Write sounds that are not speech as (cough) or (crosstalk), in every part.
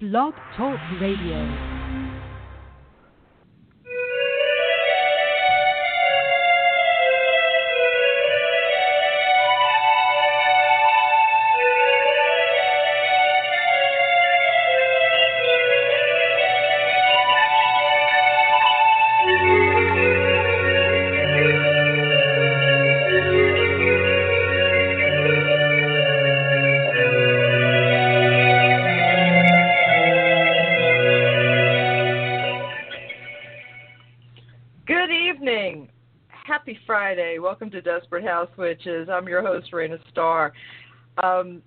Blog Talk Radio. Welcome to Desperate House Witches. I'm your host, Raina Starr. Um,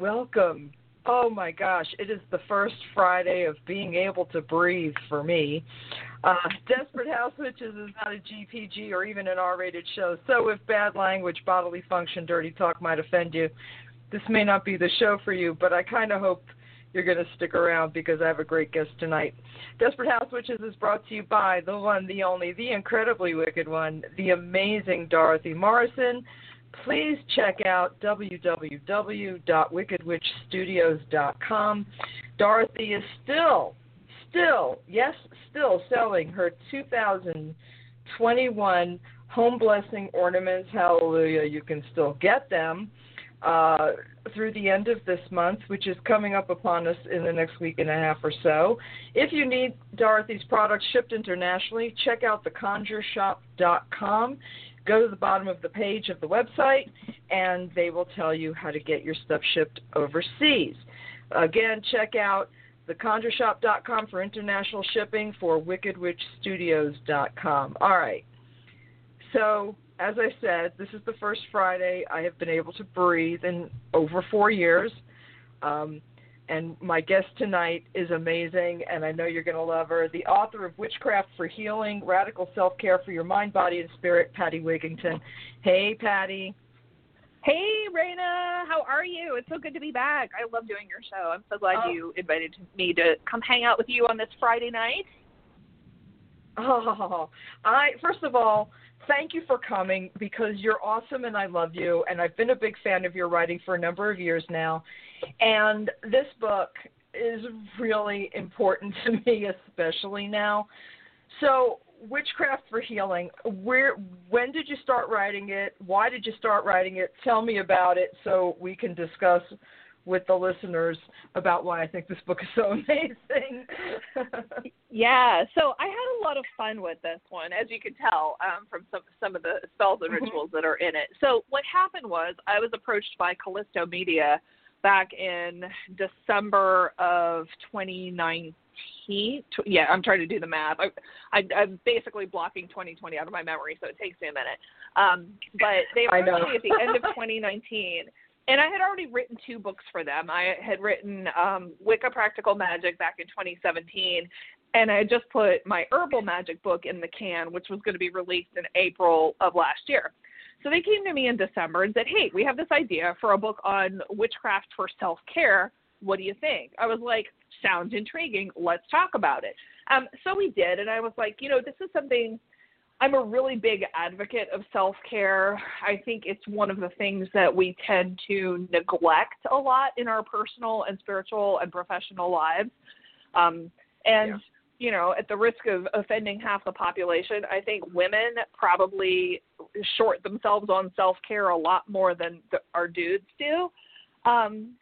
welcome. Oh my gosh, it is the first Friday of being able to breathe for me. Uh, Desperate House Witches is not a GPG or even an R rated show, so if bad language, bodily function, dirty talk might offend you, this may not be the show for you, but I kind of hope you're going to stick around because I have a great guest tonight. Desperate House Witches is brought to you by the one, the only, the incredibly wicked one, the amazing Dorothy Morrison. Please check out www.wickedwitchstudios.com. Dorothy is still, still, yes, still selling her 2021 Home Blessing Ornaments. Hallelujah. You can still get them uh, through the end of this month, which is coming up upon us in the next week and a half or so. If you need Dorothy's products shipped internationally, check out theconjureshop.com. Go to the bottom of the page of the website, and they will tell you how to get your stuff shipped overseas. Again, check out theconjureshop.com for international shipping for wickedwitchstudios.com. All right. So, as I said, this is the first Friday I have been able to breathe in over four years. Um, and my guest tonight is amazing, and I know you're going to love her. The author of Witchcraft for Healing Radical Self Care for Your Mind, Body, and Spirit, Patti Wigington. Hey, Patti. Hey, Raina, how are you? It's so good to be back. I love doing your show. I'm so glad Oh. you invited me to come hang out with you on this Friday night. Oh, I first of all, thank you for coming because you're awesome and I love you and I've been a big fan of your writing for a number of years now. And this book is really important (laughs) to me especially now. So, Witchcraft for Healing, where when did you start writing it? Why did you start writing it? Tell me about it so we can discuss with the listeners about why I think this book is so (laughs) amazing. Yeah, so I had a lot of fun with this one, as you can tell um, from some some of the spells and Mhm. rituals that are in it. So what happened was I was approached by Callisto Media back in December of 2019. Yeah, I'm trying to do the math. I, I, I'm basically blocking 2020 out of my memory, so it takes me a minute. Um, but they approached me at the end of (laughs) 2019, and I had already written two books for them. I had written um, Wicca Practical Magic back in 2017, and I had just put my herbal magic book in the can, which was going to be released in April of last year. So they came to me in December and said, "Hey, we have this idea for a book on witchcraft for self-care. What do you think?" I was like, "Sounds intriguing. Let's talk about it." Um, so we did, and I was like, "You know, this is something." I'm a really big advocate of self care. I think it's one of the things that we tend to neglect a lot in our personal and spiritual and professional lives. Um, and Yeah. you know, at the risk of offending half the population, I think women probably short themselves on self care a lot more than the, our dudes do. Um,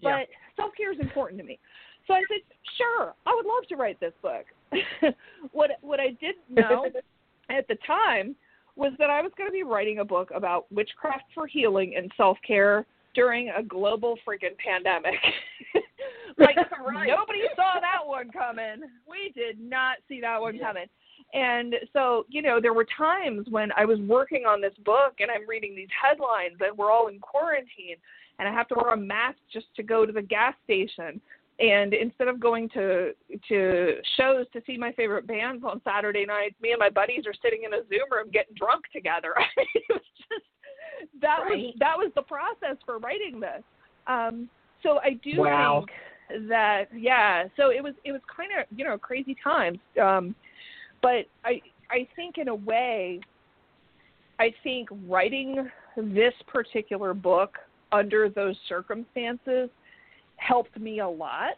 but Yeah. self care is important to me. So I said, sure, I would love to write this book. (laughs) what what I didn't know (laughs) at the time was that I was going to be writing a book about witchcraft for healing and self care during a global freaking pandemic. (laughs) like (laughs) Right. nobody saw that one coming. We did not see that one Yeah. coming. And so, you know, there were times when I was working on this book and I'm reading these headlines and we're all in quarantine and I have to wear a mask just to go to the gas station. And instead of going to to shows to see my favorite bands on Saturday nights, me and my buddies are sitting in a Zoom room getting drunk together. (laughs) it was just that was that was the process for writing this. Um, so I do Wow. think that yeah. So it was it was kind of you know crazy times. Um, but I I think in a way, I think writing this particular book under those circumstances helped me a lot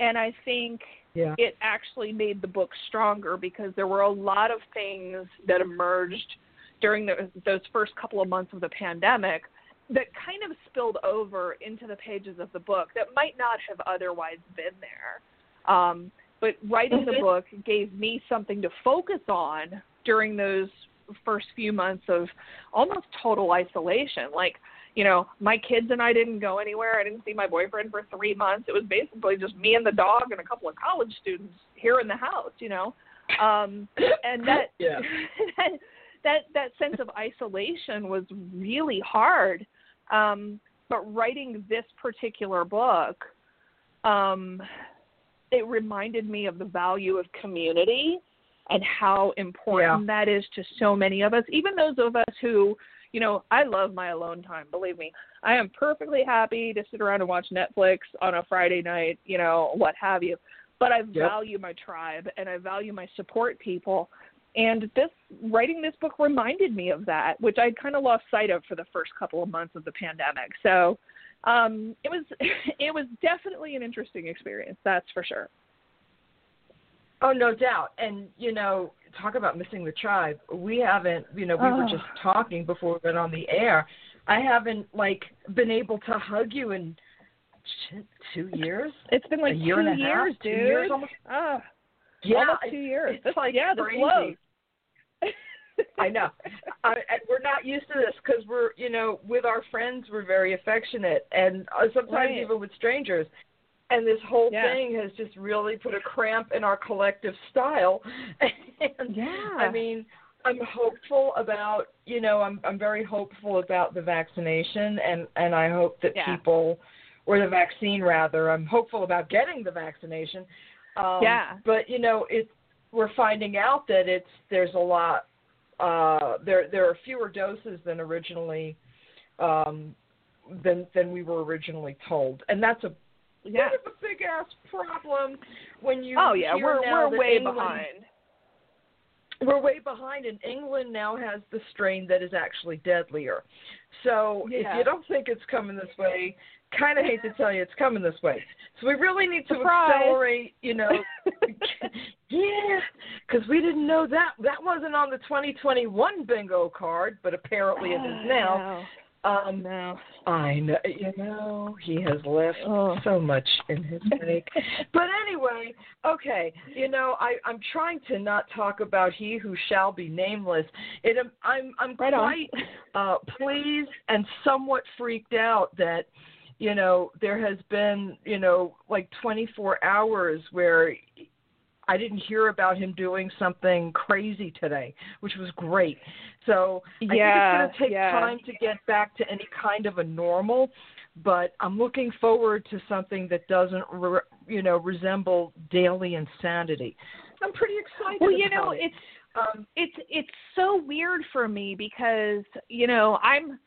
and I think Yeah. it actually made the book stronger because there were a lot of things that emerged during the, those first couple of months of the pandemic that kind of spilled over into the pages of the book that might not have otherwise been there. Um, but writing the Mhm. book gave me something to focus on during those first few months of almost total isolation. Like, you know, my kids and I didn't go anywhere. I didn't see my boyfriend for three months. It was basically just me and the dog and a couple of college students here in the house, you know. Um, and that, (laughs) Yeah. (laughs) that that that sense of isolation was really hard. Um, but writing this particular book, um, it reminded me of the value of community and how important that is to so many of us, even those of us who, you know, I love my alone time, believe me. I am perfectly happy to sit around and watch Netflix on a Friday night, you know, what have you. But I Yep. value my tribe and I value my support people. And this writing this book reminded me of that, which I kind of lost sight of for the first couple of months of the pandemic. So um, it was (laughs) it was definitely an interesting experience, that's for sure. Oh, no doubt. And you know, talk about missing the tribe. We haven't. You know, we were Oh. just talking before we went on the air. I haven't like been able to hug you in two years. It's been like a year two and a half, years, two dude. years almost. Oh, Yeah, almost two years. It's This- like yeah, this crazy. I know. I, and we're not used to this because we're, you know, with our friends, we're very affectionate, and uh, sometimes Right. even with strangers. And this whole Yeah. thing has just really put a cramp in our collective style. (laughs) and Yeah. I mean, I'm hopeful about, you know, I'm I'm very hopeful about the vaccination, and and I hope that Yeah. people, or the vaccine rather, I'm hopeful about getting the vaccination. Um, Yeah. But you know, it's we're finding out that it's there's a lot uh, there there are fewer doses than originally um, than than we were originally told, and that's a yeah. bit of a big ass problem when you. Oh yeah, we're we're that way England- behind. We're way behind, and England now has the strain that is actually deadlier. So if you don't think it's coming this way, kind of hate to tell you it's coming this way. So we really need to Surprise. accelerate, you know. (laughs) yeah, because we didn't know that that wasn't on the 2021 bingo card, but apparently it is oh, now. Um, No. I know, you know, he has left Oh. so much in his (laughs) wake. but anyway, okay, you know, I I'm trying to not talk about he who shall be nameless. It am- I'm I'm Right quite uh pleased and somewhat freaked out that you know there has been you know like 24 hours where I didn't hear about him doing something crazy today, which was great. So I Yeah, think it's going to take yeah. time to get back to any kind of a normal, but I'm looking forward to something that doesn't, re- you know, resemble daily insanity. I'm pretty excited. Well, you know, it. it's um, it's it's so weird for me because you know I'm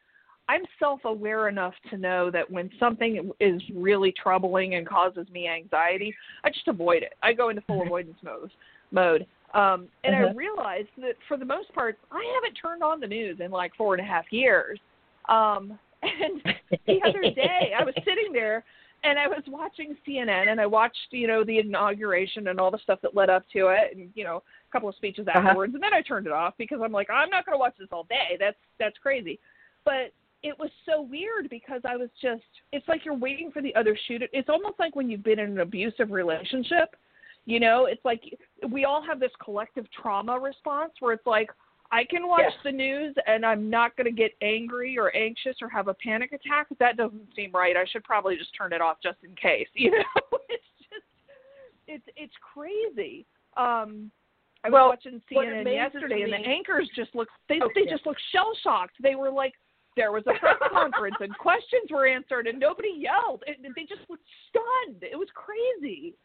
I'm self-aware enough to know that when something is really troubling and causes me anxiety, I just avoid it. I go into full avoidance mode. Mode. Um, and I Uh-huh. realized that for the most part, I haven't turned on the news in like four and a half years. Um, (laughs) and the other day, I was sitting there and I was watching CNN and I watched, you know, the inauguration and all the stuff that led up to it and, you know, a couple of speeches Uh-huh. afterwards and then I turned it off because I'm like, I'm not going to watch this all day. That's that's crazy. But it was so weird because I was just it's like you're waiting for the other shoe to it's almost like when you've been in an abusive relationship. You know, it's like we all have this collective trauma response where it's like I can watch Yes. the news and I'm not going to get angry or anxious or have a panic attack. But That doesn't seem right. I should probably just turn it off just in case. (laughs) You know, it's just it's it's crazy. Um I was Well, watching CNN yesterday and the anchors just look—they oh, they yeah. just look shell shocked. They were like there was a press conference and questions were answered and nobody yelled. It, they just looked stunned. It was crazy.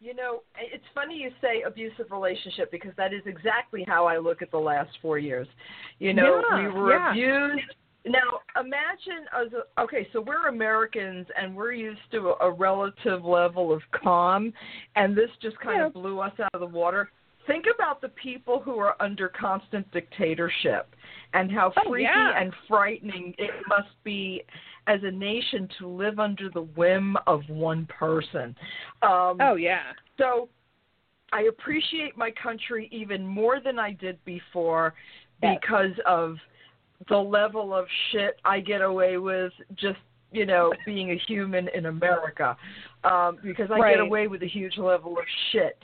You know, it's funny you say abusive relationship because that is exactly how I look at the last four years. You know, Yeah, we were yeah. abused. Now, imagine as a, okay, so we're Americans and we're used to a, a relative level of calm, and this just kind Yeah. of blew us out of the water. Think about the people who are under constant dictatorship and how Oh, freaky yeah. and frightening it must be as a nation to live under the whim of one person. Um, oh yeah. So I appreciate my country even more than I did before yes. because of the level of shit I get away with just you know being a human in America um because I right. get away with a huge level of shit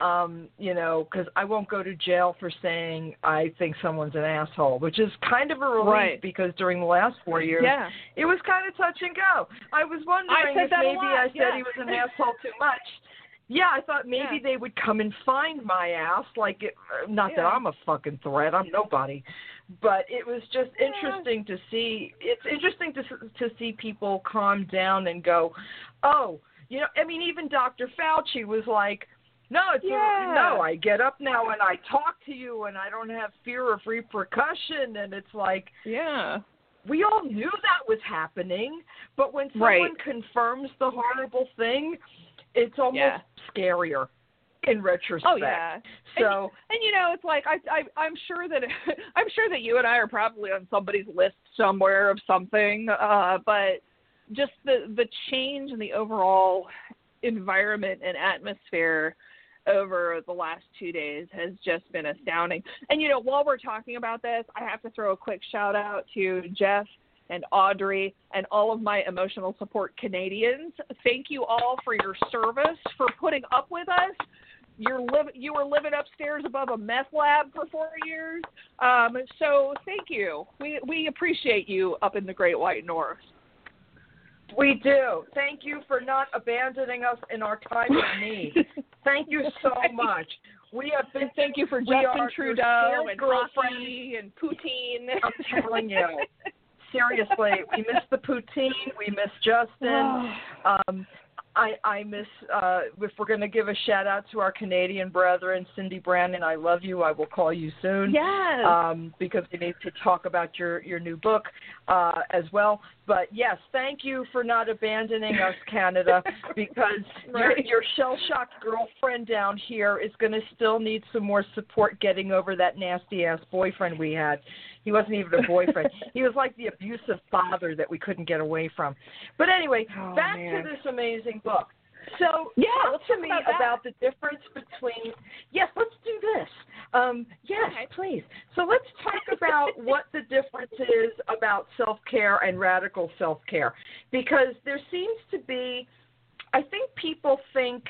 um, you know, because I won't go to jail for saying I think someone's an asshole, which is kind of a relief right. because during the last four years, yeah. it was kind of touch and go. I was wondering I if maybe I said yeah. he was an asshole too much. Yeah, I thought maybe yeah. they would come and find my ass. Like, it, not yeah. that I'm a fucking threat. I'm nobody, but it was just interesting to see. It's interesting to to see people calm down and go, oh, you know. I mean, even Dr. Fauci was like no, it's yeah. a, no. I get up now and I talk to you, and I don't have fear of repercussion. And it's like, yeah, we all knew that was happening, but when someone right. confirms the horrible thing, it's almost yeah. scarier in retrospect. Oh yeah. So and, and you know, it's like I, I I'm sure that (laughs) I'm sure that you and I are probably on somebody's list somewhere of something, uh, but just the the change in the overall environment and atmosphere over the last two days has just been astounding. And you know, while we're talking about this, I have to throw a quick shout out to Jeff and Audrey and all of my emotional support Canadians. Thank you all for your service, for putting up with us. You're live, you were living upstairs above a meth lab for four years. Um, so thank you. We we appreciate you up in the Great White North. We do. Thank you for not abandoning us in our time of need. (laughs) Thank you so much. We have been. Thank you for Justin Trudeau and coffee and poutine. I'm telling you, seriously, we miss the poutine. We miss Justin. (sighs) um, I, I miss uh, if we're going to give a shout out to our Canadian brethren, Cyndi Brannen. I love you. I will call you soon. Yes. Um, because we need to talk about your your new book uh, as well. But yes, thank you for not abandoning us, (laughs) Canada, because right. your your shell shocked girlfriend down here is going to still need some more support getting over that nasty ass boyfriend we had. He wasn't even a boyfriend. (laughs) he was like the abusive father that we couldn't get away from. But anyway, oh, back man. to this amazing book. So yeah, talk to me about, about, the difference between. Yes, let's do this. Um, yes, okay. please. So let's talk about (laughs) what the difference is about self care and radical self care, because there seems to be. I think people think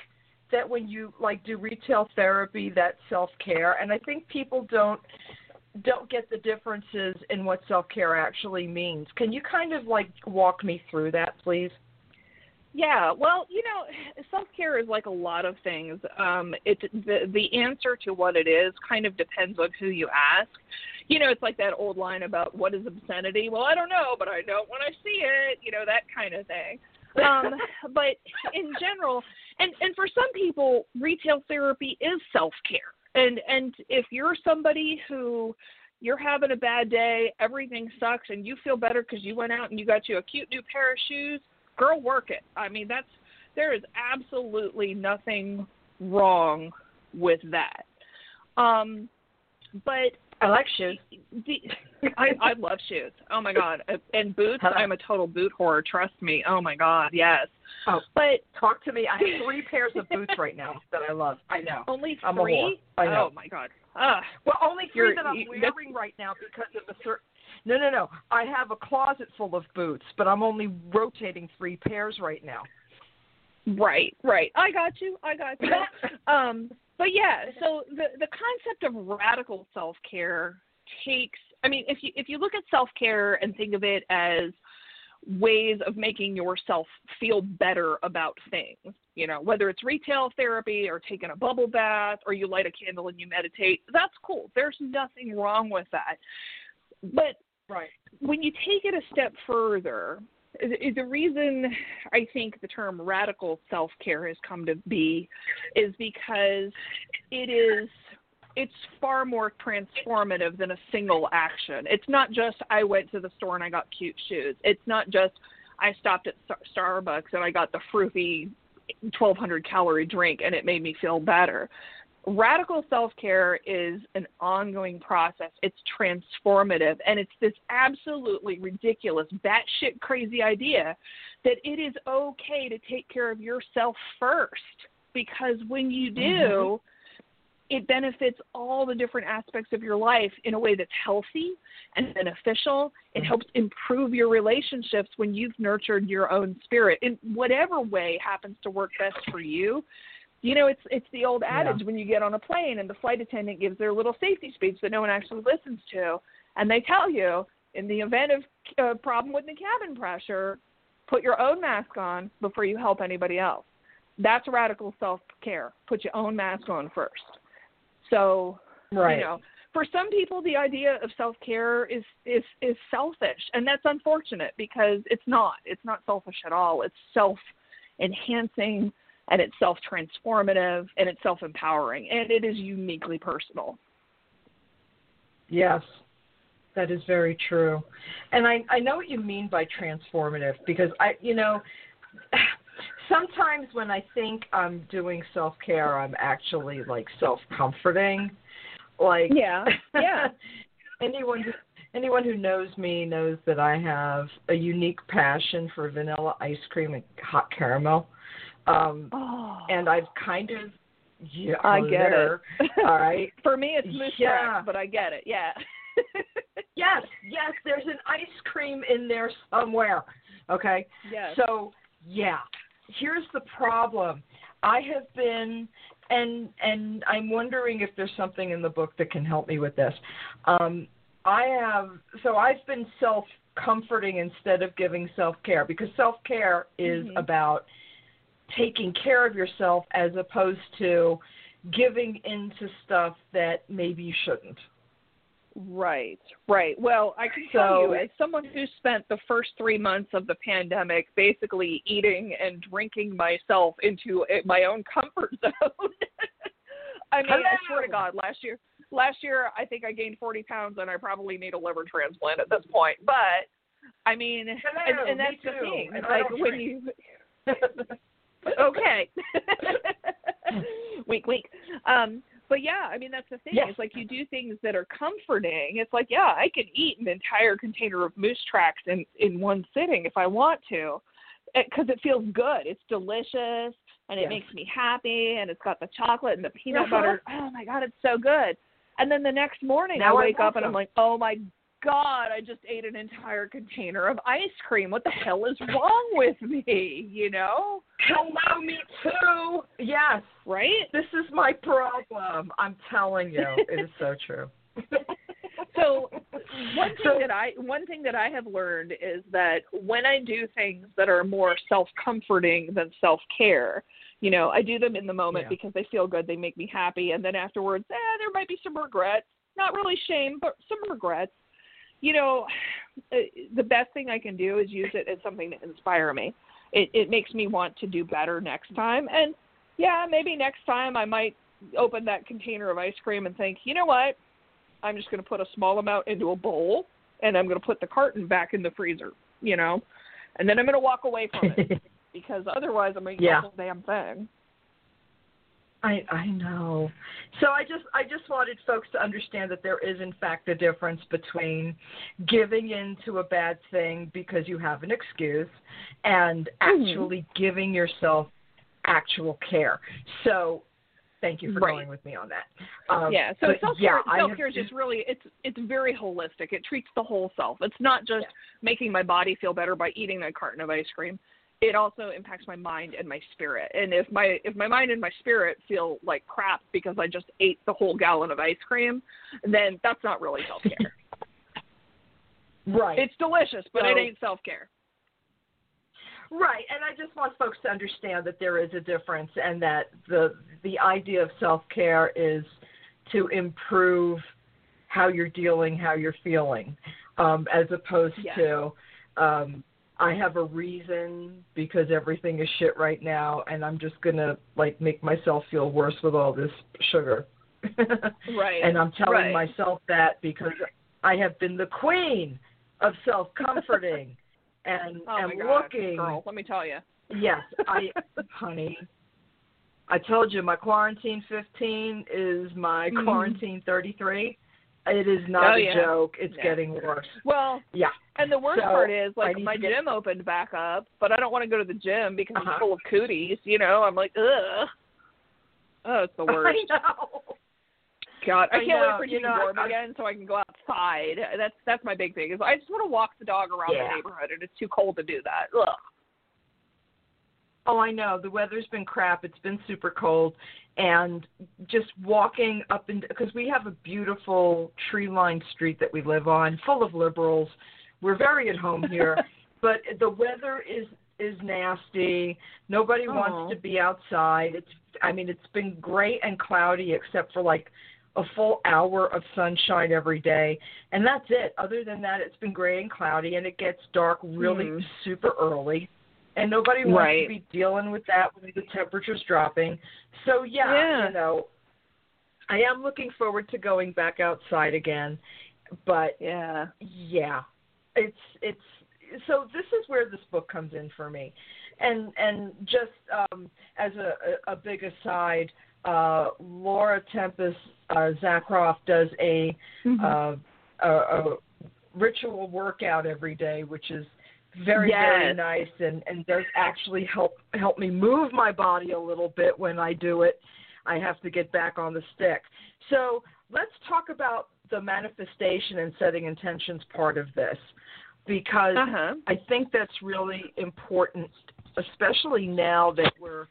that when you like do retail therapy, that's self care, and I think people don't don't get the differences in what self care actually means. Can you kind of like walk me through that, please? Yeah, well, you know, self care is like a lot of things. Um, it the the answer to what it is kind of depends on who you ask. You know, it's like that old line about what is obscenity. Well, I don't know, but I know when I see it. You know, that kind of thing. Um, (laughs) but in general, and and for some people, retail therapy is self care. And and if you're somebody who you're having a bad day, everything sucks, and you feel better because you went out and you got you a cute new pair of shoes, girl, work it. I mean, that's there is absolutely nothing wrong with that. Um, but I like shoes. I I love shoes. Oh my god, and boots. Hello. I'm a total boot whore. Trust me. Oh my god, yes. Oh, But talk to me. I have three pairs of boots right now (laughs) that I love. I know. only 3 I'm a whore. I know. Oh my god. Ah. Well, only 3 You're- that I'm you- wearing right now because of a certain. No, no, no. I have a closet full of boots, but I'm only rotating three pairs right now. Right, right. I got you. I got you. (laughs) um, but yeah, so the the concept of radical self care takes. I mean, if you if you look at self care and think of it as ways of making yourself feel better about things, you know, whether it's retail therapy or taking a bubble bath or you light a candle and you meditate, that's cool. There's nothing wrong with that. But Right. when you take it a step further, the reason I think the term radical self care has come to be is because it is it's far more transformative than a single action. It's not just I went to the store and I got cute shoes. It's not just I stopped at Starbucks and I got the fruity 1200 calorie drink and it made me feel better. Radical self care is an ongoing process. It's transformative, and it's this absolutely ridiculous, batshit crazy idea that it is okay to take care of yourself first. Because when you do, mm-hmm. it benefits all the different aspects of your life in a way that's healthy and beneficial. It helps improve your relationships when you've nurtured your own spirit in whatever way happens to work best for you you know, it's it's the old adage yeah. when you get on a plane and the flight attendant gives their little safety speech that no one actually listens to, and they tell you in the event of a uh, problem with the cabin pressure, put your own mask on before you help anybody else. That's radical self care. Put your own mask on first. So, right. you know, for some people the idea of self care is is is selfish, and that's unfortunate because it's not. It's not selfish at all. It's self enhancing and it's self transformative and it's self empowering and it is uniquely personal. Yes, that is very true. And I, I know what you mean by transformative because I, you know, (sighs) sometimes when I think I'm doing self care, I'm actually like self comforting. Like, yeah, yeah. (laughs) anyone who, anyone who knows me knows that I have a unique passion for vanilla ice cream and hot caramel. Um, oh. And I've kind of yeah, I get there. it. All right. (laughs) For me, it's moose yeah. but I get it. Yeah. (laughs) yes, yes. There's an ice cream in there somewhere. Okay. Yes. So yeah, here's the problem. I have been, and and I'm wondering if there's something in the book that can help me with this. Um, I have so I've been self comforting instead of giving self care because self care is mm-hmm. about taking care of yourself as opposed to giving into stuff that maybe you shouldn't. Right, right. Well, I can so, tell you, as someone who spent the first three months of the pandemic basically eating and drinking myself into my own comfort (laughs) zone. (laughs) I mean, Hello. I swear to God, last year, last year I think I gained 40 pounds, and I probably need a liver transplant at this point. But I mean, Hello, and, and that's the thing. And like when drink. you (laughs) okay. (laughs) week, week. Um, but yeah, I mean that's the thing. Yes. It's like you do things that are comforting. It's like yeah, I can eat an entire container of moose tracks in in one sitting if I want to, because it, it feels good. It's delicious and it yes. makes me happy, and it's got the chocolate and the peanut uh-huh. butter. Oh my god, it's so good. And then the next morning now I wake up and I'm like, oh my God, I just ate an entire container of ice cream. What the hell is wrong with me? You know? Hello, me too. Yes. Right? This is my problem. I'm telling you, it is so true. (laughs) so one thing that I one thing that I have learned is that when I do things that are more self comforting than self care, you know, I do them in the moment Yeah. because they feel good, they make me happy, and then afterwards, eh, there might be some regrets. Not really shame, but some regrets you know, (sighs) the best thing I can do is use it as something to inspire me. It it makes me want to do better next time. And yeah, maybe next time I might open that container of ice cream and think, you know what? I'm just going to put a small amount into a bowl and I'm going to put the carton back in the freezer, you know, and then I'm going to walk away from it (laughs) because otherwise I'm going to Yeah. the damn thing. I I know. So I just I just wanted folks to understand that there is in fact a difference between giving in to a bad thing because you have an excuse and Mm-hmm. actually giving yourself actual care. So thank you for Right. going with me on that. Um, yeah, so self care I self care is just really it's it's very holistic. It treats the whole self. It's not just Yeah. making my body feel better by eating a carton of ice cream. It also impacts my mind and my spirit. And if my if my mind and my spirit feel like crap because I just ate the whole gallon of ice cream, then that's not really self care. (laughs) right. it's delicious, but it ain't self care. Right, and I just want folks to understand that there is a difference, and that the the idea of self care is to improve how you're dealing, how you're feeling, um, as opposed Yeah. to um, I have a reason because everything is shit right now, and I'm just gonna like make myself feel worse with all this sugar. (laughs) Right. and I'm telling right. myself that because I have been the queen of self comforting (laughs) and Oh am looking girl, let me tell you. Yes, (laughs) I, honey. I told you my quarantine 15 is my Mhm. quarantine 33. It is not Oh, a yeah. joke. It's Yeah. getting worse. Well, Yeah. and the worst So, part is like my to get- gym opened back up, but I don't want to go to the gym because Uh-huh. it's full of cooties. You know, I'm like, ugh. Oh, it's the (laughs) worst. I know. God, I, I can't know, wait for it to warm again so I can go outside. That's that's my big thing. Is I just want to walk the dog around Yeah. the neighborhood, and it's too cold to do that. Ugh. Oh, I know. The weather's been crap. It's been super cold, and just walking up and because we have a beautiful tree-lined street that we live on, full of liberals. We're very at home here, (laughs) but the weather is is nasty. Nobody Aw. wants to be outside. It's I mean, it's been gray and cloudy except for like a full hour of sunshine every day, and that's it. Other than that, it's been gray and cloudy, and it gets dark really Mhm. super early and nobody wants Right. to be dealing with that when the temperature's dropping. So yeah, Yeah. you know, I am looking forward to going back outside again, but Yeah. yeah, it's it's so this is where this book comes in for me, and and just um, as a, a, big aside, uh, Laura Tempest uh, Zakroff does a, Mhm. uh, a a ritual workout every day, which is very very nice and and does actually help help me move my body a little bit when I do it. I have to get back on the stick. So let's talk about the manifestation and setting intentions part of this because Uh-huh. I think that's really important, especially now that we're,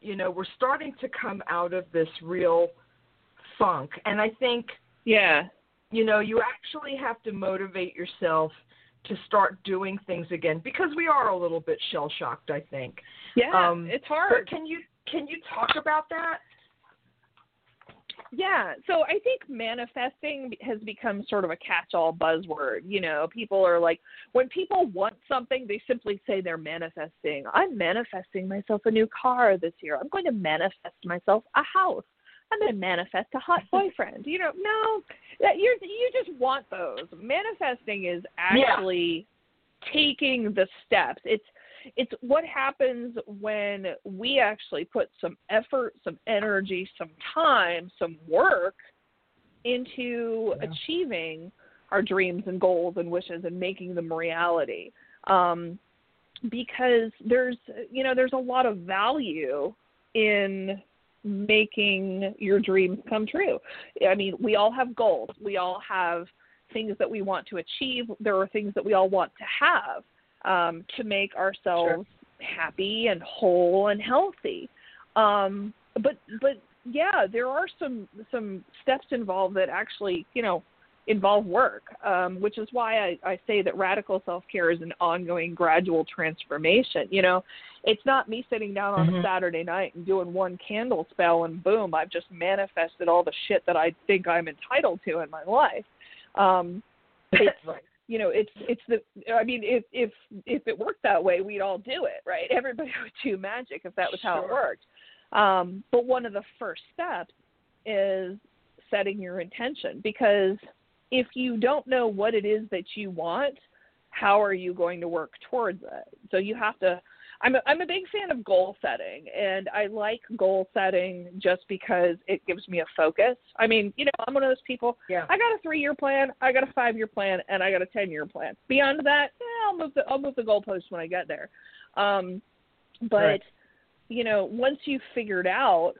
you know, we're starting to come out of this real funk. And I think, Yeah. you know, you actually have to motivate yourself to start doing things again because we are a little bit shell shocked, I think. Yeah. Um, it's hard. can you can you talk about that? Yeah, so I think manifesting has become sort of a catch-all buzzword. You know, people are like, when people want something, they simply say they're manifesting. I'm manifesting myself a new car this year. I'm going to manifest myself a house. I'm going to manifest a hot boyfriend. You know, no, that you you just want those. Manifesting is actually taking the steps. It's it's what happens when we actually put some effort, some energy, some time, some work into Yeah. achieving our dreams and goals and wishes and making them reality. Um, because there's you know there's a lot of value in making your dreams come true. I mean, we all have goals. We all have things that we want to achieve. There are things that we all want to have um, to make ourselves happy and whole and healthy. Um, but but yeah, there are some some steps involved that actually you know involve work, um, which is why I, I say that radical self care is an ongoing, gradual transformation. You know, it's not me sitting down on a Mhm. Saturday night and doing one candle spell and boom, I've just manifested all the shit that I think I'm entitled to in my life. Um, it's right. you know it's it's the i mean if if if it worked that way we'd all do it right (laughs) everybody would do magic if that was how it worked um but one of the first steps is setting your intention because if you don't know what it is that you want how are you going to work towards it so you have to I'm a, I'm a big fan of goal setting, and I like goal setting just because it gives me a focus. I mean, you know, I'm one of those people. Yeah. I got a three year plan, I got a five year plan, and I got a ten year plan. Beyond that, yeah, I'll move the I'll move the goalpost when I get there. Um, but Right. you know, once you've figured out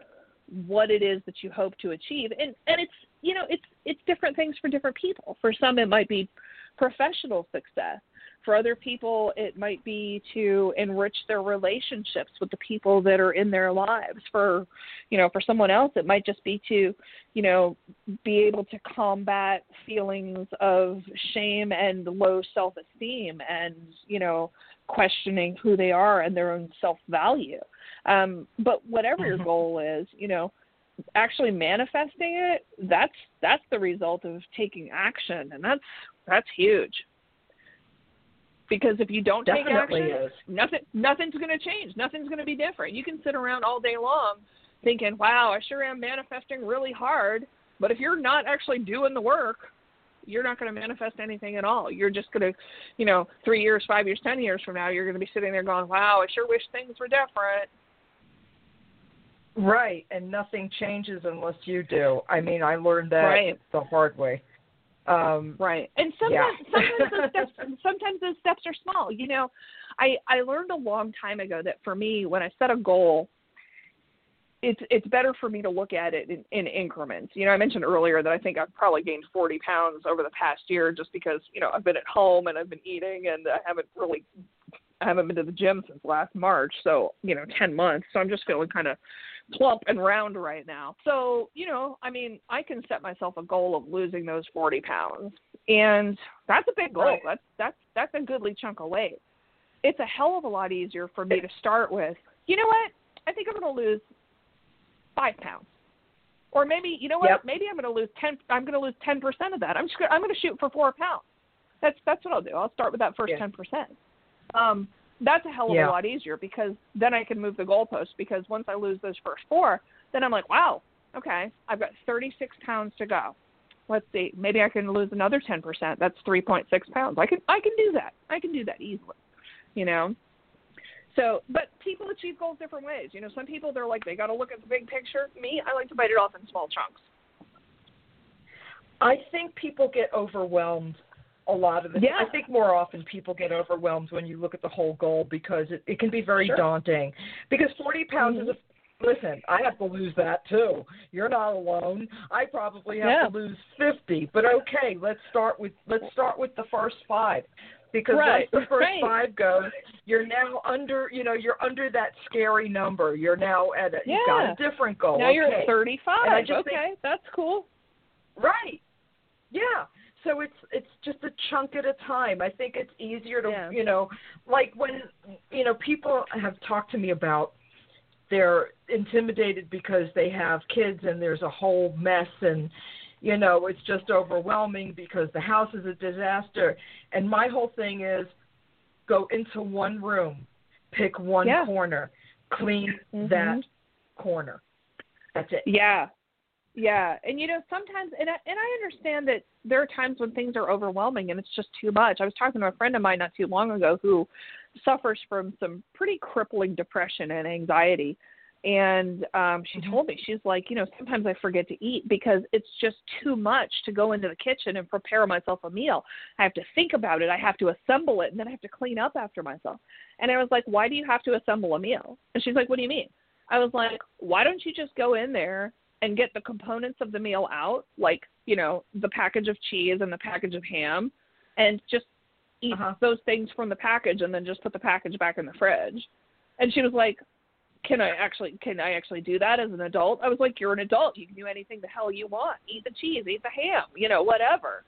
what it is that you hope to achieve, and and it's you know it's it's different things for different people. For some, it might be professional success. For other people, it might be to enrich their relationships with the people that are in their lives. For, you know, for someone else, it might just be to, you know, be able to combat feelings of shame and low self-esteem, and you know, questioning who they are and their own self-value. Um, but whatever your Mhm. goal is, you know, actually manifesting it, that's that's the result of taking action, and that's that's huge because if you don't take action, is. nothing nothing's going to change. Nothing's going to be different. You can sit around all day long thinking, "Wow, I sure am manifesting really hard," but if you're not actually doing the work, you're not going to manifest anything at all. You're just going to, you know, 3 years, 5 years, 10 years from now, you're going to be sitting there going, "Wow, I sure wish things were different." Right, and nothing changes unless you do. I mean, I learned that Right. the hard way. Um, Right. And sometimes sometimes those (laughs) steps sometimes those steps are small. You know, I I learned a long time ago that for me when I set a goal it's it's better for me to look at it in, in increments. You know, I mentioned earlier that I think I've probably gained 40 pounds over the past year just because you know I've been at home and I've been eating and I haven't really I haven't been to the gym since last March, so you know 10 months. So I'm just feeling kind of plump and round right now. So you know, I mean, I can set myself a goal of losing those 40 pounds, and that's a big goal. Right. That's that's that's a goodly chunk of weight. It's a hell of a lot easier for me to start with. You know what? I think I'm going to lose five pounds. Or maybe you know what? Yep. Maybe I'm going to lose ten. I'm going to lose ten percent of that. I'm just gonna, I'm going to shoot for four pounds. That's that's what I'll do. I'll start with that first Yeah. ten percent. Um, that's a hell of Yeah. a lot easier because then I can move the goalpost. Because once I lose those first four, then I'm like, wow, okay, I've got 36 pounds to go. Let's see, maybe I can lose another 10 percent. That's 3.6 pounds. I can I can do that. I can do that easily. You know. So, but people achieve goals different ways. You know, some people they're like they got to look at the big picture. Me, I like to bite it off in small chunks. I think people get overwhelmed a lot of the Yeah. I think more often people get overwhelmed when you look at the whole goal because it, it can be very Sure. daunting. Because 40 pounds is mm-hmm. a listen, I have to lose that too. You're not alone. I probably have Yeah. to lose 50, but okay, let's start with let's start with the first 5. Because Right, once the first right. five goes, you're now under, you know, you're under that scary number. You're now at a, you've got a different goal. now you're at 35. And I just okay, that's cool. Right. Yeah. So it's it's just a chunk at a time. I think it's easier to Yeah. you know, like when you know people have talked to me about they're intimidated because they have kids and there's a whole mess and you know it's just overwhelming because the house is a disaster and my whole thing is go into one room pick one Yeah. corner clean Mhm. that corner that's it Yeah. Yeah. And you know, sometimes and I and I understand that there are times when things are overwhelming and it's just too much. I was talking to a friend of mine not too long ago who suffers from some pretty crippling depression and anxiety. And um she Mhm. told me she's like, you know, sometimes I forget to eat because it's just too much to go into the kitchen and prepare myself a meal. I have to think about it, I have to assemble it, and then I have to clean up after myself. And I was like, "Why do you have to assemble a meal?" And she's like, "What do you mean?" I was like, "Why don't you just go in there and get the components of the meal out, like, you know, the package of cheese and the package of ham, and just eat Uh-huh. those things from the package and then just put the package back in the fridge. And she was like, Can I actually can I actually do that as an adult? I was like, You're an adult, you can do anything the hell you want. Eat the cheese, eat the ham, you know, whatever.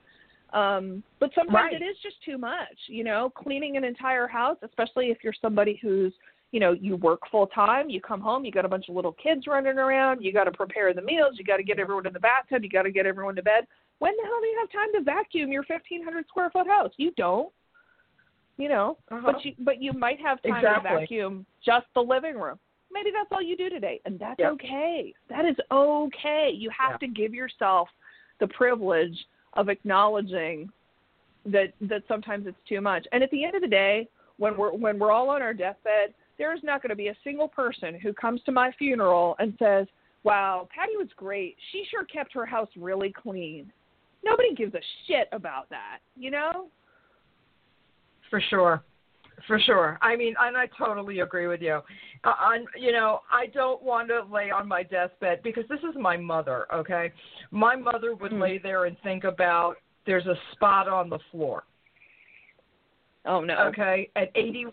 Um, but sometimes Right. it is just too much, you know, cleaning an entire house, especially if you're somebody who's you know, you work full time, you come home, you got a bunch of little kids running around, you got to prepare the meals, you got to get everyone in the bathtub, you got to get everyone to bed. When the hell do you have time to vacuum your 1500 square foot house? You don't. You know, Uh-huh. but you but you might have time Exactly. to vacuum just the living room. Maybe that's all you do today, and that's Yep. okay. That is okay. You have Yeah. to give yourself the privilege of acknowledging that that sometimes it's too much. And at the end of the day, when we're when we're all on our deathbed, there is not going to be a single person who comes to my funeral and says, "Wow, Patti was great. She sure kept her house really clean." Nobody gives a shit about that, you know? For sure. For sure. I mean, and I totally agree with you. Uh, on, you know, I don't want to lay on my deathbed because this is my mother, okay? My mother would Mm. lay there and think about there's a spot on the floor, Oh no. okay? At 80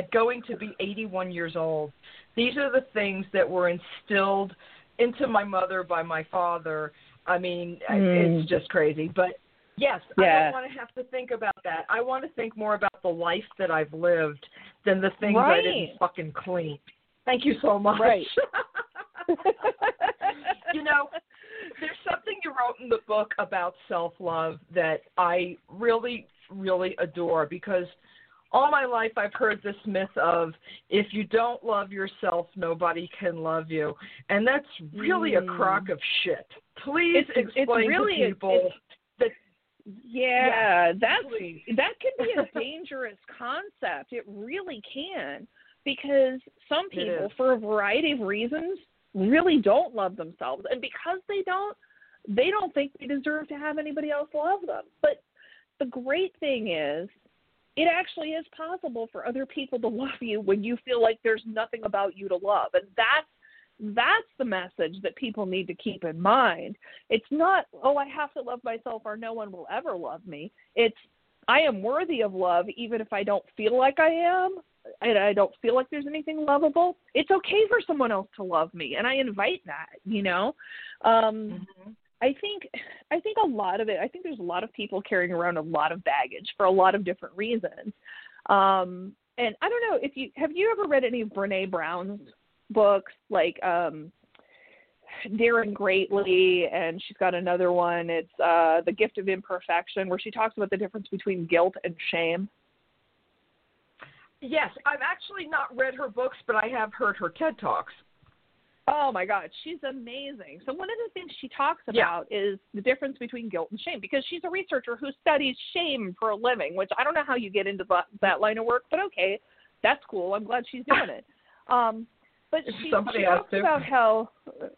at going to be 81 years old. These are the things that were instilled into my mother by my father. I mean, Mm. it's just crazy, but yes, I don't want to have to think about that. I want to think more about the life that I've lived than the things I didn't fucking clean. Thank you so much. Right. (laughs) you know, there's something you wrote in the book about self love that I really, really adore because all my life I've heard this myth of if you don't love yourself, nobody can love you. And that's really a Mm. crock of shit. Please It's- it's explain really- to people that yeah, that's please. (laughs) that can be a (laughs) dangerous concept. It really can. Because some people, for a variety of reasons, really don't love themselves. And because they don't, they don't think they deserve to have anybody else love them. But the great thing is, it actually is possible for other people to love you when you feel like there's nothing about you to love. And that's that's the message that people need to keep in mind. It's not, oh, I have to love myself or no one will ever love me. It's I am worthy of love even if I don't feel like I am and I don't feel like there's anything lovable. It's okay for someone else to love me and I invite that, you know. Um mm-hmm. I think I think a lot of it I think there's a lot of people carrying around a lot of baggage for a lot of different reasons. Um and I don't know if you have you ever read any of Brene Brown's books like um Daring Greatly and she's got another one it's uh The Gift of Imperfection where she talks about the difference between guilt and shame. Yes, I've actually not read her books but I have heard her TED Talks. Oh my God, she's amazing. So one of the things she talks about yeah. is the difference between guilt and shame because she's a researcher who studies shame for a living, which I don't know how you get into that, that line of work, but okay, that's cool. I'm glad she's (laughs) doing it. Um, but she, Somebody she talks about how,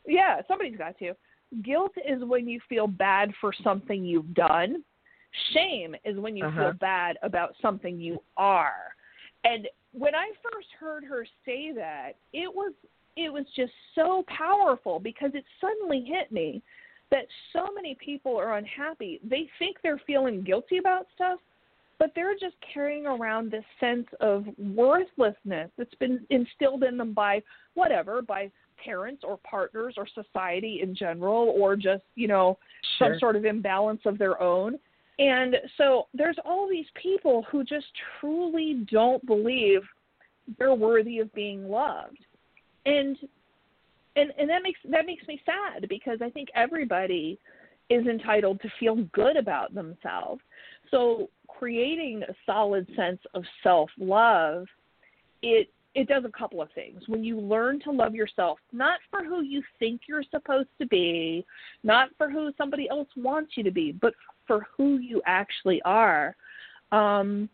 yeah, somebody's got to. Guilt is when you feel bad for something you've done. Shame is when you uh-huh. feel bad about something you are. And when I first heard her say that, it was it was just so powerful because it suddenly hit me that so many people are unhappy. They think they're feeling guilty about stuff, but they're just carrying around this sense of worthlessness that's been instilled in them by whatever, by parents or partners or society in general, or just, you know, sure. some sort of imbalance of their own. And so there's all these people who just truly don't believe they're worthy of being loved. And and and that makes that makes me sad because I think everybody is entitled to feel good about themselves. So creating a solid sense of self-love, it it does a couple of things. When you learn to love yourself, not for who you think you're supposed to be, not for who somebody else wants you to be, but for who you actually are, um,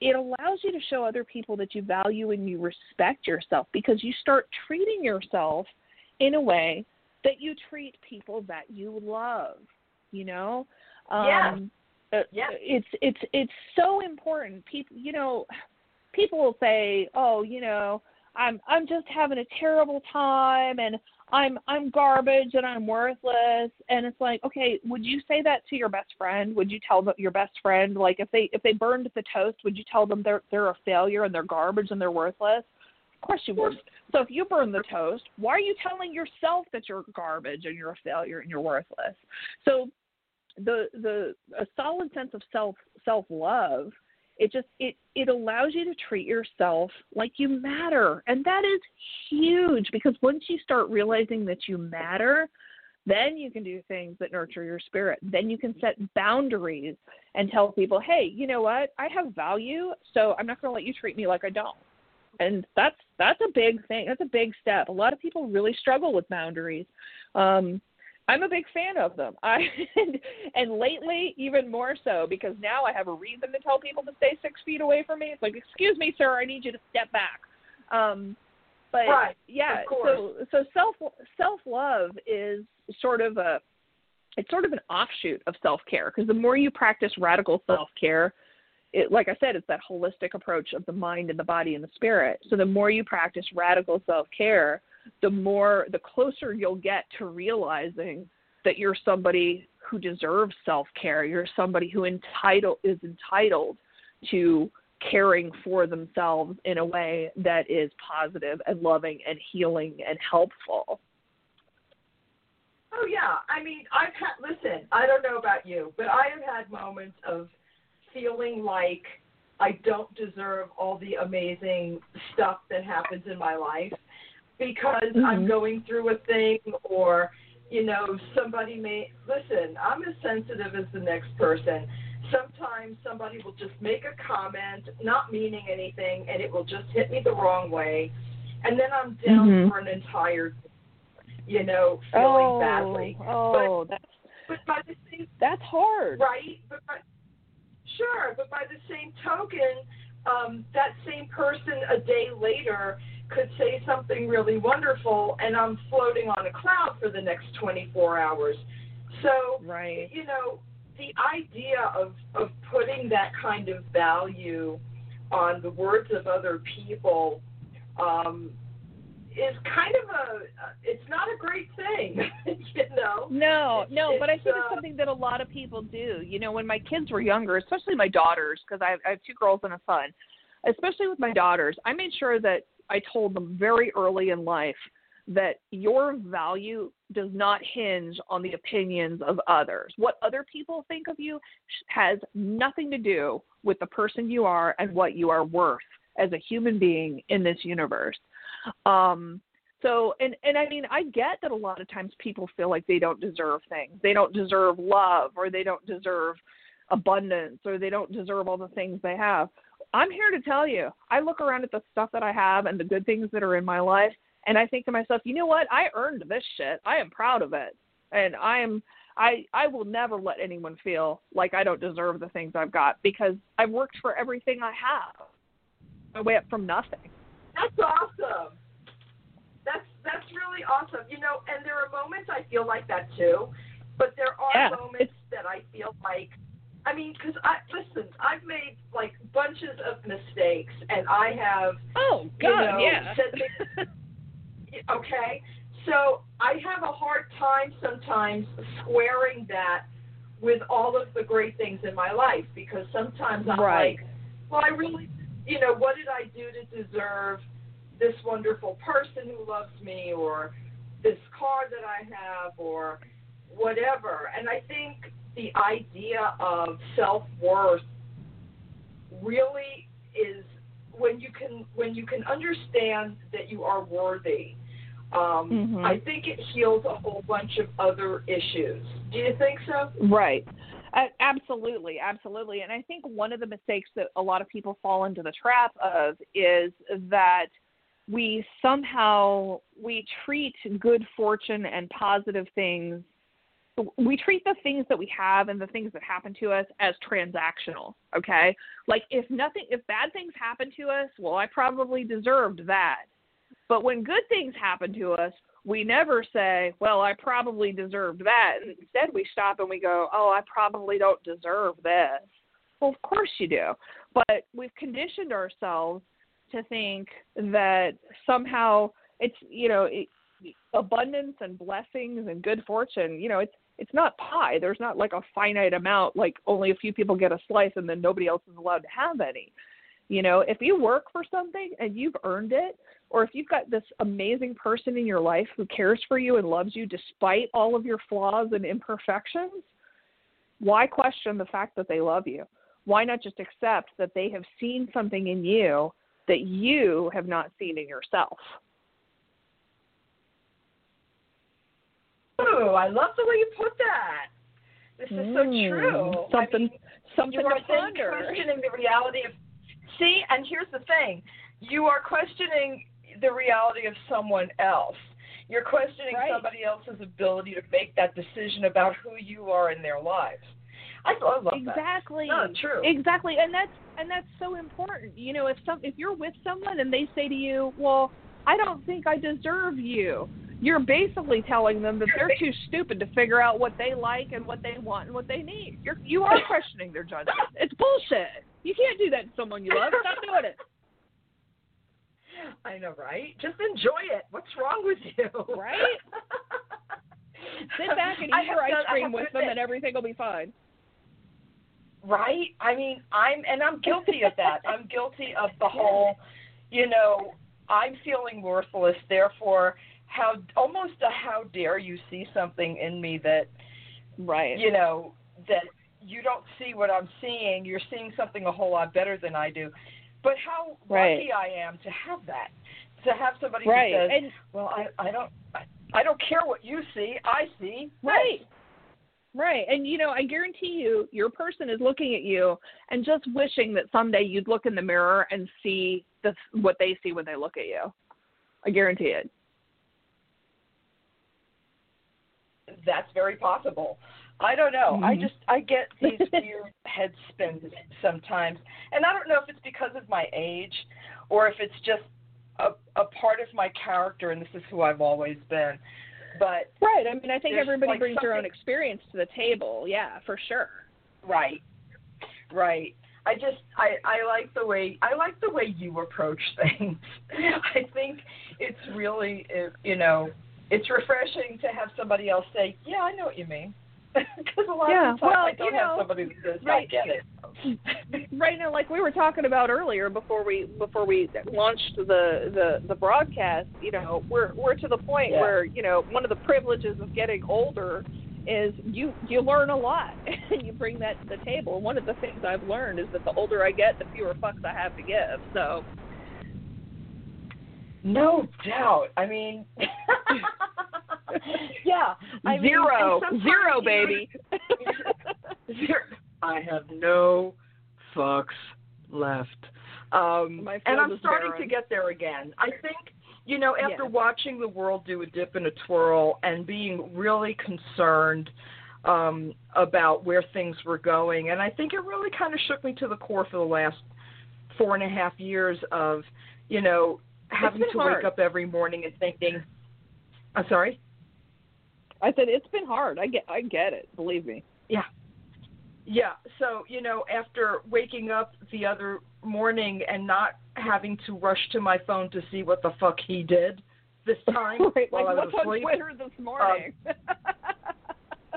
it allows you to show other people that you value and you respect yourself because you start treating yourself in a way that you treat people that you love. You know, um, yeah. Uh, yeah. It's it's it's so important. People, you know, people will say, "Oh, you know, I'm I'm just having a terrible time and I'm I'm garbage and I'm worthless." And it's like, "Okay, would you say that to your best friend? Would you tell your best friend like if they if they burned the toast, would you tell them they're they're a failure and they're garbage and they're worthless?" Of course you would. So if you burn the toast, why are you telling yourself that you're garbage and you're a failure and you're worthless? So the the a solid sense of self self love it just it it allows you to treat yourself like you matter. And that is huge because once you start realizing that you matter then you can do things that nurture your spirit. Then you can set boundaries and tell people hey you know what? I have value so i'm not going to let you treat me like i don't. And that's that's a big thing that's a big step. A lot of people really struggle with boundaries. Um I'm a big fan of them. (laughs) I and, lately even more so because now I have a reason to tell people to stay six feet away from me. It's like, excuse me, sir, I need you to step back. Um, but right, yeah, so so self self love is sort of a it's sort of an offshoot of self care because the more you practice radical self care, it, like I said, it's that holistic approach of the mind and the body and the spirit. So the more you practice radical self care, the more the closer you'll get to realizing that you're somebody who deserves self-care. You're somebody who entitled is entitled to caring for themselves in a way that is positive and loving and healing and helpful. Oh yeah. I mean i've had listen i don't know about you but i have had moments of feeling like i don't deserve all the amazing stuff that happens in my life because mm-hmm. I'm going through a thing or you know somebody may listen i'm as sensitive as the next person sometimes somebody will just make a comment not meaning anything and it will just hit me the wrong way and then i'm down mm-hmm. for an entire you know feeling oh, badly oh but, that's but by the same that's hard right but by, sure but by the same token um that same person a day later could say something really wonderful and I'm floating on a cloud for the next 24 hours. So, right. you know, the idea of, of putting that kind of value on the words of other people um, is kind of a, it's not a great thing, (laughs) you know. No, It's- no, but I think uh, it's something that a lot of people do. You know, when my kids were younger, especially my daughters, because I, I have two girls and a son, especially with my daughters, I made sure that I told them very early in life that your value does not hinge on the opinions of others. What other people think of you has nothing to do with the person you are and what you are worth as a human being in this universe. Um, so, and and I mean, I get that a lot of times people feel like they don't deserve things. They don't deserve love, or they don't deserve abundance, or they don't deserve all the things they have. I'm here to tell you, I look around at the stuff that I have and the good things that are in my life, and I think to myself, you know what? I earned this shit. I am proud of it, and I am. I I will never let anyone feel like I don't deserve the things I've got because I've worked for everything I have. My way up from nothing. That's awesome. That's that's really awesome. You know, and there are moments I feel like that too, but there are Yeah, moments that I feel like, I mean, because I listen, I've made like bunches of mistakes, and I have Oh You God, know, yeah. said (laughs) okay. So I have a hard time sometimes squaring that with all of the great things in my life because sometimes I'm Right. like, well, I really, you know, what did I do to deserve this wonderful person who loves me or this car that I have or whatever. And I think the idea of self worth really is when you can when you can understand that you are worthy. Um, Mhm. I think it heals a whole bunch of other issues. Do you think so? Right. Uh, absolutely, absolutely. And I think one of the mistakes that a lot of people fall into the trap of is that we somehow we treat good fortune and positive things we treat the things that we have and the things that happen to us as transactional okay? Like if nothing if bad things happen to us well i probably deserved that. But when good things happen to us we never say well i probably deserved that. And instead we stop and we go oh i probably don't deserve this. Well of course you do. But we've conditioned ourselves to think that somehow it's you know it, abundance and blessings and good fortune you know it's it's not pie. There's not like a finite amount like only a few people get a slice and then nobody else is allowed to have any. You know if you work for something and you've earned it or if you've got this amazing person in your life who cares for you and loves you despite all of your flaws and imperfections why question the fact that they love you? Why not just accept that they have seen something in you that you have not seen in yourself Ooh, I love the way you put that. This is so Mm, true. I Something, mean, something you are to then ponder. questioning the reality of. See, and here's the thing: you are questioning the reality of someone else. You're questioning Right. somebody else's ability to make that decision about who you are in their lives. I, I love that. Exactly. True. Exactly, and that's and that's so important. You know, if some if you're with someone and they say to you, "Well, I don't think I deserve you," you're basically telling them that they're too stupid to figure out what they like and what they want and what they need. You're you are questioning their judgment. It's bullshit. You can't do that to someone you love. Stop doing it. I know, right? Just enjoy it. What's wrong with you? Right? (laughs) Sit back and eat your ice done- cream with them, admit, and everything will be fine. Right? I mean, I'm and I'm guilty of that. (laughs) I'm guilty of the whole, you know, I'm feeling worthless, therefore how almost a how dare you see something in me that Right. you know that you don't see what I'm seeing. You're seeing something a whole lot better than I do. But how Right. lucky I am to have that. To have somebody Right. who says, And "Well, I I don't I, I don't care what you see. I see." this." Right. Right. And you know, I guarantee you your person is looking at you and just wishing that someday you'd look in the mirror and see the what they see when they look at you. I guarantee it. That's very possible. I don't know. I Mhm. just I get these (laughs) weird head spins sometimes, and I don't know if it's because of my age or if it's just a, a part of my character, and this is who I've always been. But right, I mean, I think everybody like, brings their own experience to the table. Yeah, for sure. Right. Right. I just I I like the way I like the way you approach (laughs) things. I think it's really you know it's refreshing to have somebody else say, "Yeah, I know what you mean." (laughs) Because a lot Yeah, of the time well, I don't you have somebody that says, right. "I get it." (laughs) right now like we were talking about earlier before we before we launched the the the broadcast you know we're we're to the point Yeah. where you know one of the privileges of getting older is you you learn a lot (laughs) and you bring that to the table one of the things i've learned is that the older i get the fewer fucks i have to give so No doubt. I mean, (laughs) yeah. I zero sometimes, zero baby (laughs) Zero. I have no fucks left. Um, My and I'm starting barren. to get there again. I think, you know, after watching the world do a dip and a twirl and being really concerned um, about where things were going, and I think it really kind of shook me to the core for the last four and a half years of, you know, having to hard. wake up every morning and thinking, I'm sorry? i said it's been hard i get i get it believe me Yeah. Yeah. So, you know, after waking up the other morning and not having to rush to my phone to see what the fuck he did this (laughs) time right while like I was what's on twitter this morning um,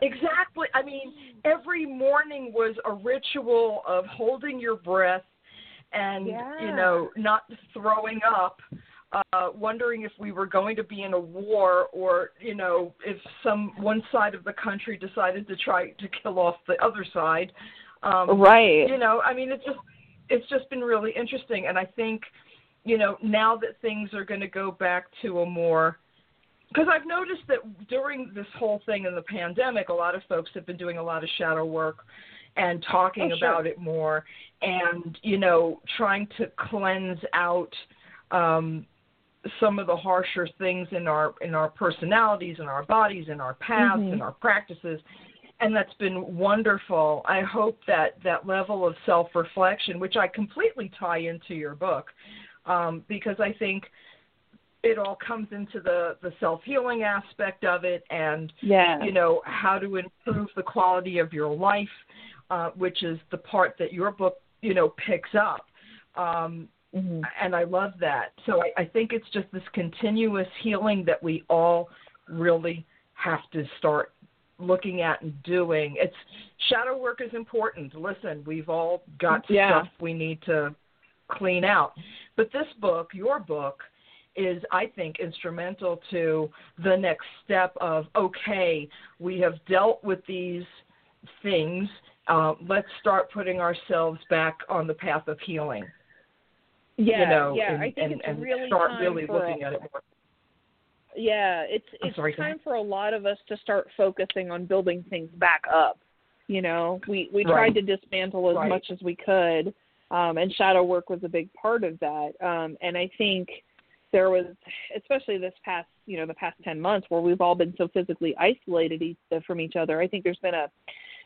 Exactly. I mean, every morning was a ritual of holding your breath and, Yeah. you know, not throwing up, uh, wondering if we were going to be in a war or, you know, if some one side of the country decided to try to kill off the other side. Um, right you know i mean it's just it's just been really interesting and i think you know now that things are going to go back to a more because i've noticed that during this whole thing in the pandemic a lot of folks have been doing a lot of shadow work and talking Oh, sure. about it more and you know trying to cleanse out um some of the harsher things in our in our personalities in our bodies in our paths Mhm. in our practices and that's been wonderful. I hope that that level of self-reflection, which I completely tie into your book, um, because I think it all comes into the the self-healing aspect of it, and yeah you know how to improve the quality of your life, uh, which is the part that your book you know picks up. Um, Mhm. and I love that. So I, I think it's just this continuous healing that we all really have to start looking at and doing. It's shadow work is important. Listen, we've all got Yeah. stuff we need to clean out. But this book, your book, is I think instrumental to the next step of okay, we have dealt with these things. Uh, let's start putting ourselves back on the path of healing yeah you know, yeah and, i think and, it's and really start time really for looking at it more. Yeah, it's it's sorry, time for a lot of us to start focusing on building things back up. You know, we we Right. tried to dismantle as Right. much as we could, um, and shadow work was a big part of that. Um, and I think there was, especially this past you know the past ten months, where we've all been so physically isolated from each other. I think there's been a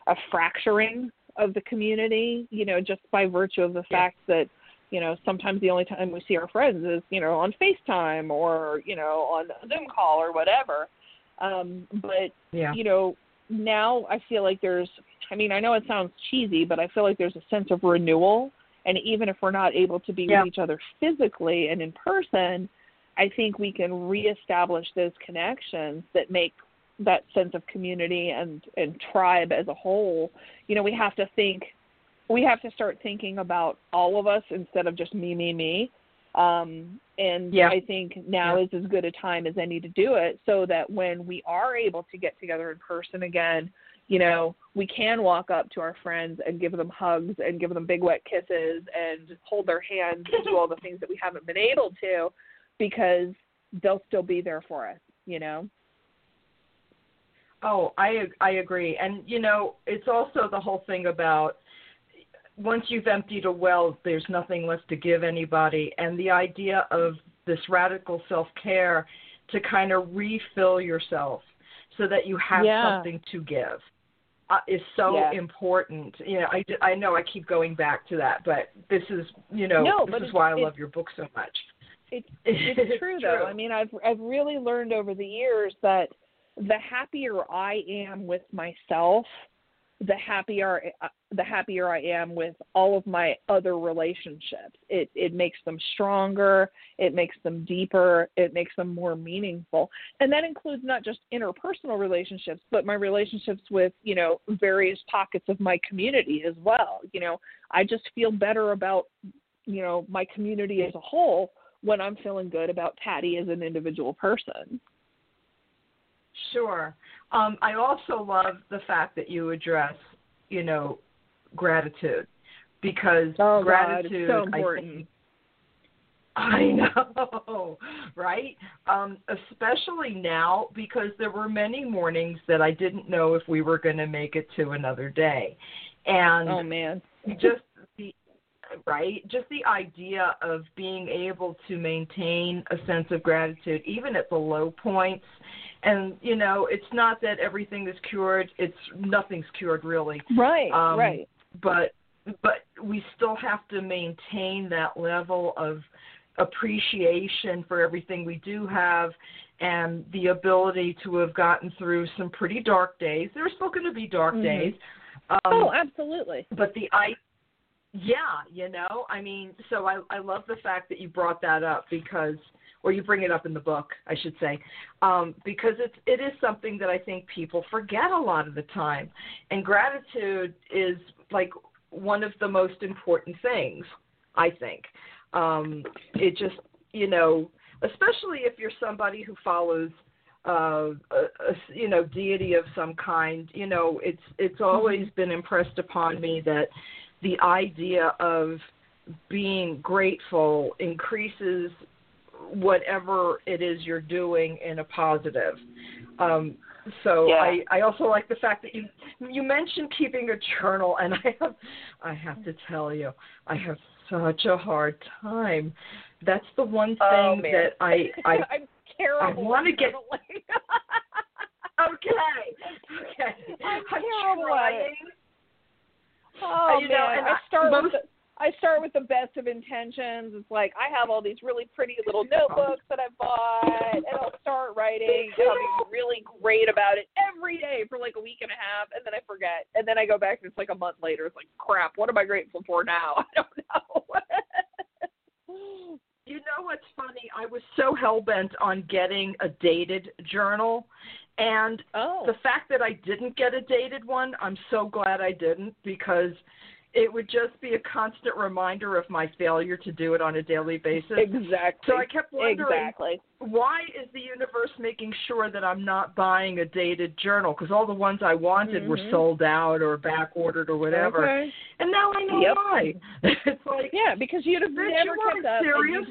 a fracturing of the community. You know, just by virtue of the Yeah. fact that you know, sometimes the only time we see our friends is, you know, on FaceTime or, you know, on a Zoom call or whatever. Um, but, Yeah. you know, now I feel like there's, I mean, I know it sounds cheesy, but I feel like there's a sense of renewal. And even if we're not able to be Yeah. with each other physically and in person, I think we can reestablish those connections that make that sense of community and, and tribe as a whole. You know, we have to think we have to start thinking about all of us instead of just me, me, me. Um, and Yeah. I think now Yeah. is as good a time as any to do it so that when we are able to get together in person again, you know, we can walk up to our friends and give them hugs and give them big wet kisses and hold their hands and do all the things that we haven't been able to because they'll still be there for us, you know? Oh, I I agree, and you know, it's also the whole thing about once you've emptied a well, there's nothing left to give anybody, and the idea of this radical self care to kind of refill yourself so that you have Yeah. something to give uh, is so Yeah. important. You know, I, I know I keep going back to that, but this is you know No, this is why I love your book so much. It's (laughs) it's true though. I mean, I've I've really learned over the years that the happier I am with myself, the happier uh, the happier I am with all of my other relationships. It it makes them stronger, it makes them deeper, it makes them more meaningful. And that includes not just interpersonal relationships, but my relationships with, you know, various pockets of my community as well. You know, I just feel better about, you know, my community as a whole when I'm feeling good about Patti as an individual person. Sure. Um, I also love the fact that you address, you know, gratitude because oh, gratitude God, so important. I, think, I know, (laughs) right? Um, especially now because there were many mornings that I didn't know if we were going to make it to another day, and oh man, just the right, just the idea of being able to maintain a sense of gratitude even at the low points and you know it's not that everything is cured it's nothing's cured really. Right um, right. but but we still have to maintain that level of appreciation for everything we do have and the ability to have gotten through some pretty dark days. There are still going to be dark mm-hmm. days. Um, oh absolutely. but the i yeah you know i mean so i i love the fact that you brought that up because or you bring it up in the book, I should say, um, because it's it is something that I think people forget a lot of the time, and gratitude is like one of the most important things. I think um, it just you know, especially if you're somebody who follows uh, a, a, you know deity of some kind. You know, it's it's always mm-hmm. been impressed upon me that the idea of being grateful increases whatever it is you're doing in a positive. Um, so yeah. I, I also like the fact that you you mentioned keeping a journal, and (laughs) I have I have to tell you I have such a hard time. That's the one thing oh, that I I (laughs) I'm terrible. I want to get. (laughs) okay. Okay. I'm, I'm terrible trying. Oh you man, know, and I start most, with the, I start with the best of intentions. It's like I have all these really pretty little notebooks that I bought, and I'll start writing, and I'll be really great about it every day for like a week and a half, and then I forget, and then I go back and it's like a month later. It's like crap. What am I grateful for now? (laughs) I don't know. you know what's funny? I was so hell bent on getting a dated journal. And oh. the fact that I didn't get a dated one, I'm so glad I didn't because it would just be a constant reminder of my failure to do it on a daily basis. Exactly. So I kept wondering exactly. why is the universe making sure that I'm not buying a dated journal because all the ones I wanted mm-hmm. were sold out or back ordered or whatever. Okay. And now I know yep. why. (laughs) it's like yeah, because you'd have never you kept. Serious?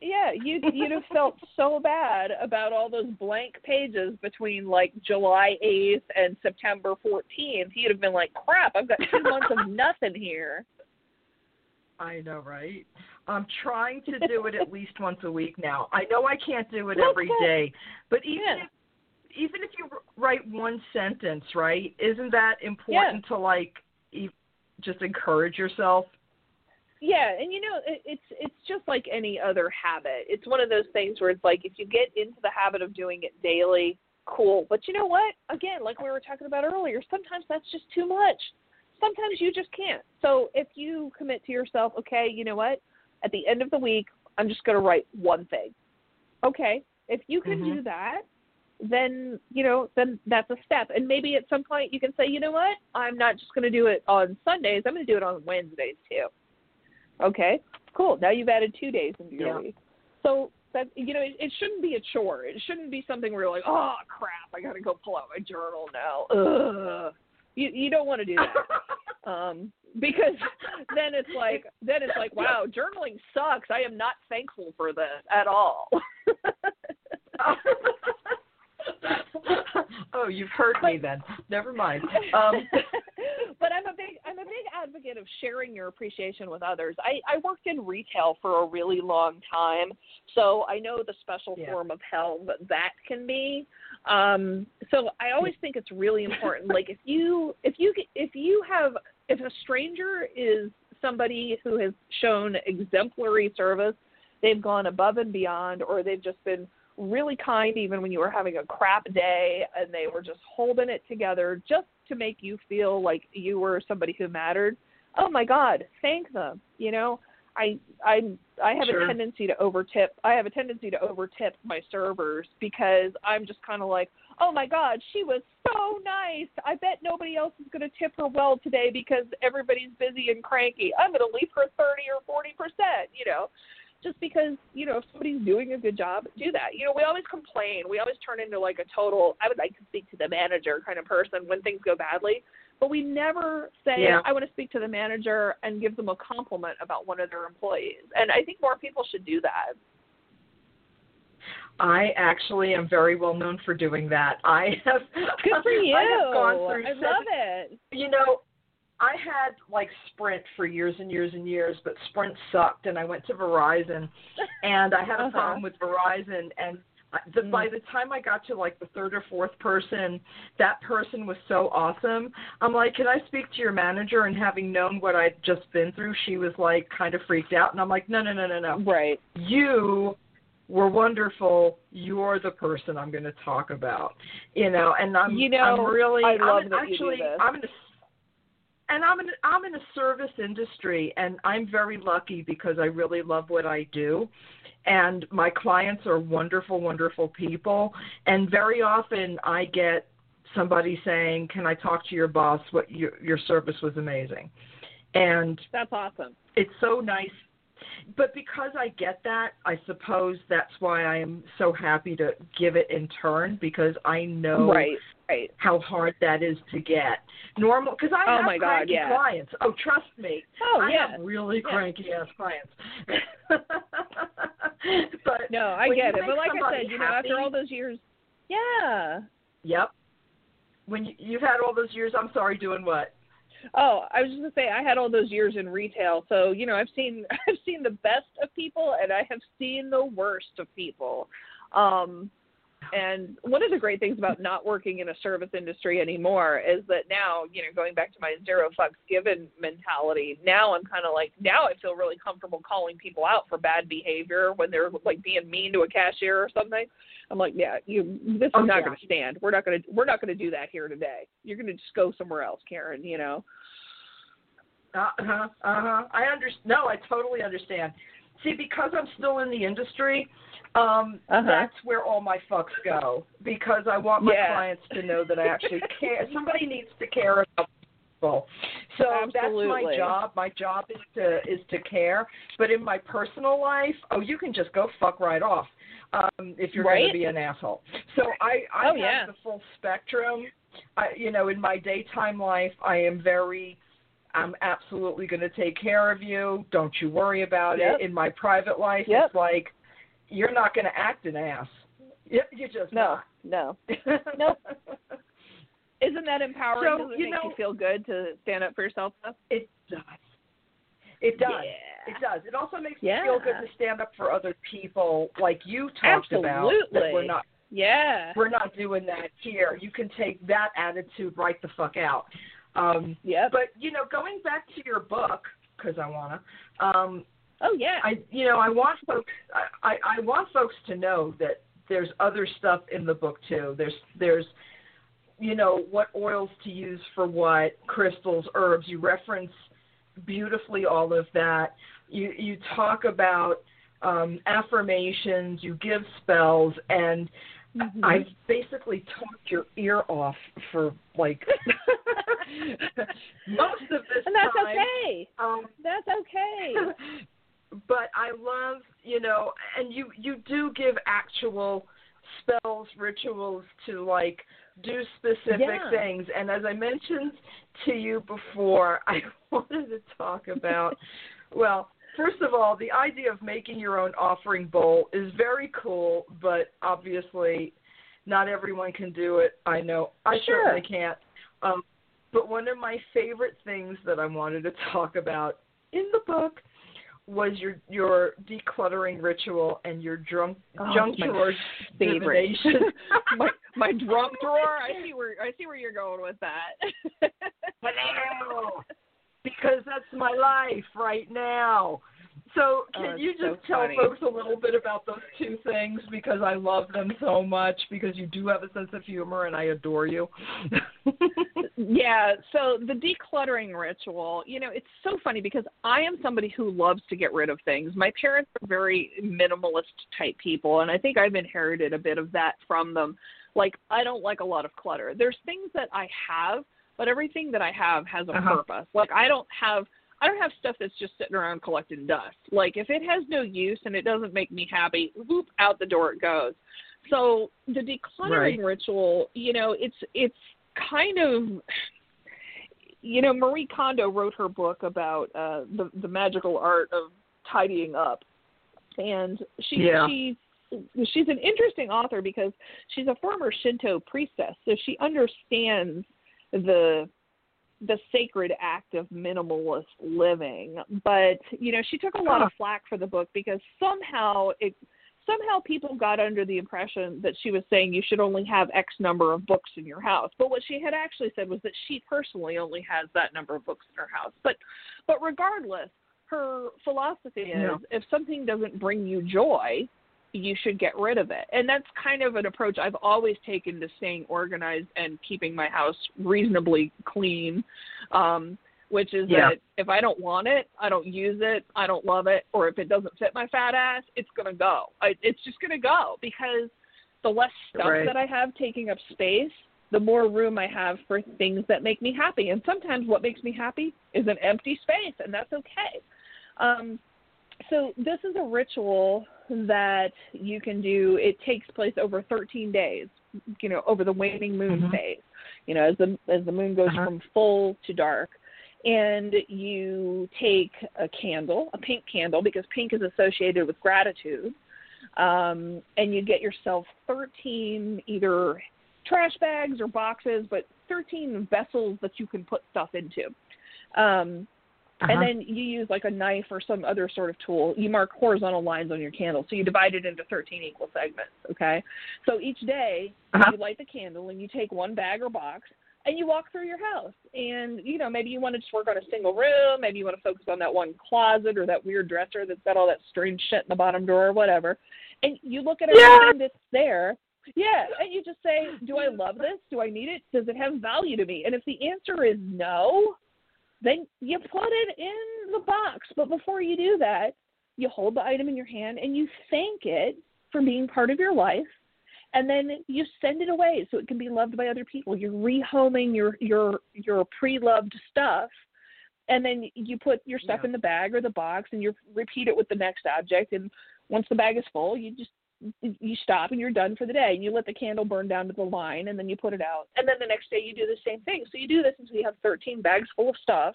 Yeah, you'd you'd have felt so bad about all those blank pages between like July eighth and September fourteenth. You'd have been like, "Crap, I've got two months of nothing here." I know, right? I'm trying to do it at least once a week now. I know I can't do it every day, but even Yeah. if, even if you write one sentence, right? Isn't that important to like e- just encourage yourself? Yeah, and you know, it, it's it's just like any other habit. It's one of those things where it's like if you get into the habit of doing it daily, cool. But you know what? Again, like we were talking about earlier, sometimes that's just too much. Sometimes you just can't. So if you commit to yourself, okay, you know what? At the end of the week, I'm just going to write one thing. Okay, if you can Mhm. do that, then you know then that's a step and maybe at some point you can say you know what i'm not just going to do it on sundays i'm going to do it on wednesdays too Okay, cool. Now you've added two days into your Yeah. week. So that you know, it, it shouldn't be a chore. It shouldn't be something where you're like, oh crap, I got to go pull out my journal now. Ugh. You you don't want to do that. (laughs) um, because then it's like then it's like wow journaling sucks i am not thankful for this at all (laughs) (laughs) oh, you've heard me then. Never mind. (laughs) Um, (laughs) but I'm a big I'm a big advocate of sharing your appreciation with others. I, I worked in retail for a really long time, so I know the special Yeah. form of hell that that can be. Um, so I always think it's really important. like if you if you if you have if a stranger is somebody who has shown exemplary service they've gone above and beyond or they've just been really kind even when you were having a crap day and they were just holding it together just to make you feel like you were somebody who mattered. Oh my god thank them you know? I i i have Sure. a tendency to overtip i have a tendency to overtip my servers because i'm just kind of like oh my god she was so nice. I bet nobody else is going to tip her well today because everybody's busy and cranky. I'm going to leave her 30 or 40 percent you know just because you know if somebody's doing a good job do that. You know we always complain. We always turn into like a total i would like to speak to the manager kind of person when things go badly but we never say Yeah. i want to speak to the manager and give them a compliment about one of their employees. And i think more people should do that. I actually am very well known for doing that. I have good for you (laughs) I have gone through I seven- love it. You know, I had like Sprint for years and years and years, but Sprint sucked, and I went to Verizon, and I had a (laughs) Uh-huh. problem with Verizon, and I- the, Mm. by the time I got to like the third or fourth person, that person was so awesome. I'm like, can I speak to your manager? And having known what I'd just been through, she was like kind of freaked out, and I'm like, no, no, no, no, no right you were wonderful. You're the person I'm going to talk about. You know, and I'm You know, I'm really I love I'm that you do actually this. I'm in a and I'm in I'm in a service industry and I'm very lucky because I really love what I do. And my clients are wonderful, wonderful people. And very often I get somebody saying, "Can I talk to your boss? What your your service was amazing." And that's awesome it's so nice but because I get that, I suppose that's why I am so happy to give it in turn because I know right right how hard that is to get. Normal, because I Oh have my God, cranky yeah. clients. Oh, trust me, oh I yeah have really Yeah. cranky ass clients. (laughs) but no i get it but like i said you know after all those years yeah yep, when you, you've had all those years, I'm sorry, doing what? Oh, I was just gonna say I had all those years in retail, so you know I've seen (laughs) I've seen the best of people and I have seen the worst of people. Um, and one of the great things about not working in a service industry anymore is that now, you know, going back to my zero fucks given mentality, now I'm kind of like now I feel really comfortable calling people out for bad behavior when they're like being mean to a cashier or something. I'm like, yeah, you this is Oh, not yeah. going to stand. We're not going to we're not going to do that here today. You're going to just go somewhere else, Karen. You know. Uh huh. Uh huh. I understand. No, I totally understand. See, because I'm still in the industry, um, Uh-huh. that's where all my fucks go. Because I want my Yeah. clients to know that I actually (laughs) care. Somebody needs to care about people. So that's my job. My job is to is to care. But in my personal life, oh, you can just go fuck right off. Um, if you're going to be an asshole. So I I Oh, have yeah. the full spectrum. I, you know, in my daytime life, I am very I'm absolutely going to take care of you. Don't you worry about Yep. it. In my private life, Yep. it's like you're not going to act an ass. You, you just No, no. (laughs) Nope. Isn't that empowering? So, Does it you make know- you feel good to stand up for yourself? It does. It does. Yeah. It does. It also makes Yeah. me feel good to stand up for other people, like you talked about. That Absolutely. we're not Yeah. we're not doing that here. You can take that attitude right the fuck out. Um, Yep. but you know, going back to your book because I wanna. Um, oh yeah. I you know I want folks I, I, I want folks to know that there's other stuff in the book too. There's there's you know what oils to use for what, crystals, herbs. You reference beautifully all of that. You you talk about um, affirmations. You give spells, and Mhm. I've basically talked your ear off for like (laughs) most of this and that's time. okay. Um, That's okay. (laughs) but I love, you know, and you you do give actual spells, rituals to like do specific Yeah. things. And as I mentioned to you before, (laughs) I wanted to talk about (laughs) well, first of all, the idea of making your own offering bowl is very cool, but obviously not everyone can do it. I know I Sure. certainly can't. Um, but one of my favorite things that I wanted to talk about in the book was your your decluttering ritual and your drunk Oh, junk my drawer favorite. (laughs) my my drum (laughs) drawer. I see where I see where you're going with that. Hello. because that's my life right now. So Oh, can it's you just so tell funny. folks a little bit about those two things because I love them so much because you do have a sense of humor and I adore you. (laughs) Yeah, so the decluttering ritual, you know, it's so funny because I am somebody who loves to get rid of things. My parents are very minimalist type people, and I think I've inherited a bit of that from them. Like, I don't like a lot of clutter. There's things that I have, but everything that I have has a Uh-huh. purpose. Like, I don't have. I don't have stuff that's just sitting around collecting dust. Like if it has no use and it doesn't make me happy, whoop out the door it goes. So the decluttering Right. ritual, you know, it's it's kind of you know Marie Kondo wrote her book about uh the the magical art of tidying up and she Yeah. she's she's an interesting author because she's a former Shinto priestess so she understands the the sacred act of minimalist living but you know she took a lot of flack for the book because somehow it somehow people got under the impression that she was saying you should only have X number of books in your house. But what she had actually said was that she personally only has that number of books in her house. But but regardless, her philosophy is if something doesn't bring you joy, you should get rid of it. And that's kind of an approach I've always taken to staying organized and keeping my house reasonably clean. Um which is Yeah. that if I don't want it, I don't use it, I don't love it, or if it doesn't fit my fat ass, it's gonna go. I, it's just gonna go because the less stuff Right. that I have taking up space, the more room I have for things that make me happy. And sometimes what makes me happy is an empty space, and that's okay. Um, so this is a ritual that you can do. It takes place over 13 days, you know, over the waning moon Mhm. phase. You know, as the as the moon goes Uh-huh. from full to dark, and you take a candle, a pink candle, because pink is associated with gratitude, um, and you get yourself 13 either trash bags or boxes, but 13 vessels that you can put stuff into. Um, Uh-huh. and then you use like a knife or some other sort of tool. You mark horizontal lines on your candle. So you divide it into 13 equal segments, okay? So each day Uh-huh. you light the candle and you take one bag or box and you walk through your house. And, you know, maybe you want to just work on a single room. Maybe you want to focus on that one closet or that weird dresser that's got all that strange shit in the bottom drawer or whatever. And you look at Yeah. everything that's there. Yeah, and you just say, do I love this? Do I need it? Does it have value to me? And if the answer is no, then you put it in the box. But before you do that, you hold the item in your hand and you thank it for being part of your life. And then you send it away so it can be loved by other people. You're rehoming your your your pre-loved stuff, and then you put your stuff Yeah. in the bag or the box, and you repeat it with the next object. And once the bag is full, you just you stop and you're done for the day. And you let the candle burn down to the line, and then you put it out. And then the next day you do the same thing. So you do this until you have 13 bags full of stuff,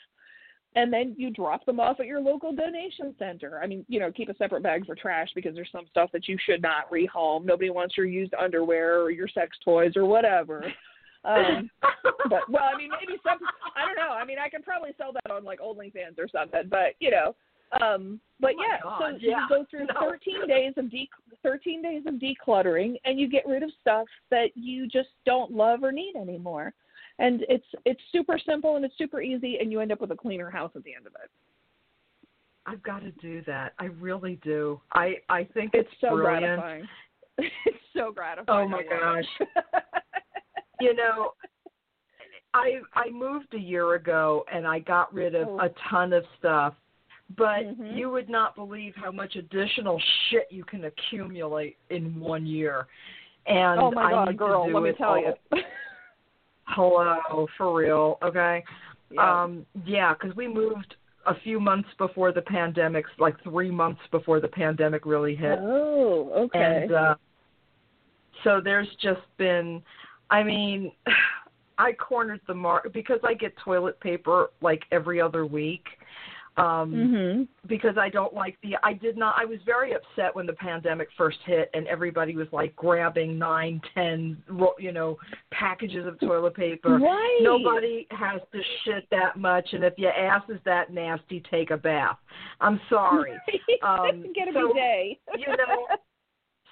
and then you drop them off at your local donation center. I mean, you know, keep a separate bag for trash because there's some stuff that you should not rehome. Nobody wants your used underwear or your sex toys or whatever. Um, but well, I mean, maybe some. I don't know. I mean, I could probably sell that on like OnlyFans or something. But you know, um, but Oh yeah. God, so yeah. you go through (laughs) No. 13 days of de- 13 days of decluttering, and you get rid of stuff that you just don't love or need anymore. And it's it's super simple and it's super easy, and you end up with a cleaner house at the end of it. I've got to do that. I really do. I I think It's it's so brilliant. gratifying. (laughs) it's so gratifying. Oh my gosh. You know, I I moved a year ago and I got rid of Oh. a ton of stuff. But Mhm. you would not believe how much additional shit you can accumulate in one year. And oh my I god, girl, let me tell all. you. Hello, for real, okay? yeah. Um, yeah, because we moved a few months before the pandemic, like three months before the pandemic really hit. oh, okay. And uh, so there's just been, I mean, (sighs) I cornered the market because I get toilet paper like every other week. Um, mhm. because I don't like the I did not I was very upset when the pandemic first hit and everybody was like grabbing nine, ten, you know, packages of toilet paper. Right. Nobody has to shit that much, and if your ass is that nasty, take a bath. I'm sorry. (laughs) Um, (laughs) Get a so, bidet. you know,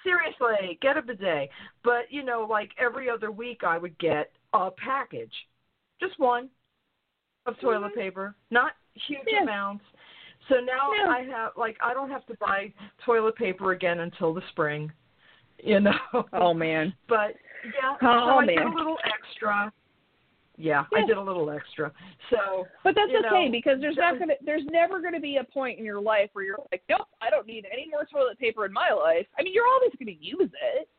seriously, get a bidet. But you know, like every other week, I would get a package, just one, of toilet Mhm. paper, not huge Yeah. amounts. So now Yeah. I have like I don't have to buy toilet paper again until the spring. You (laughs) know. Oh man. But yeah, Oh, so I did a little extra. Yeah, I did a little extra. So But that's okay know, because there's not gonna there's never gonna be a point in your life where you're like, Nope, I don't need any more toilet paper in my life. I mean you're always gonna use it.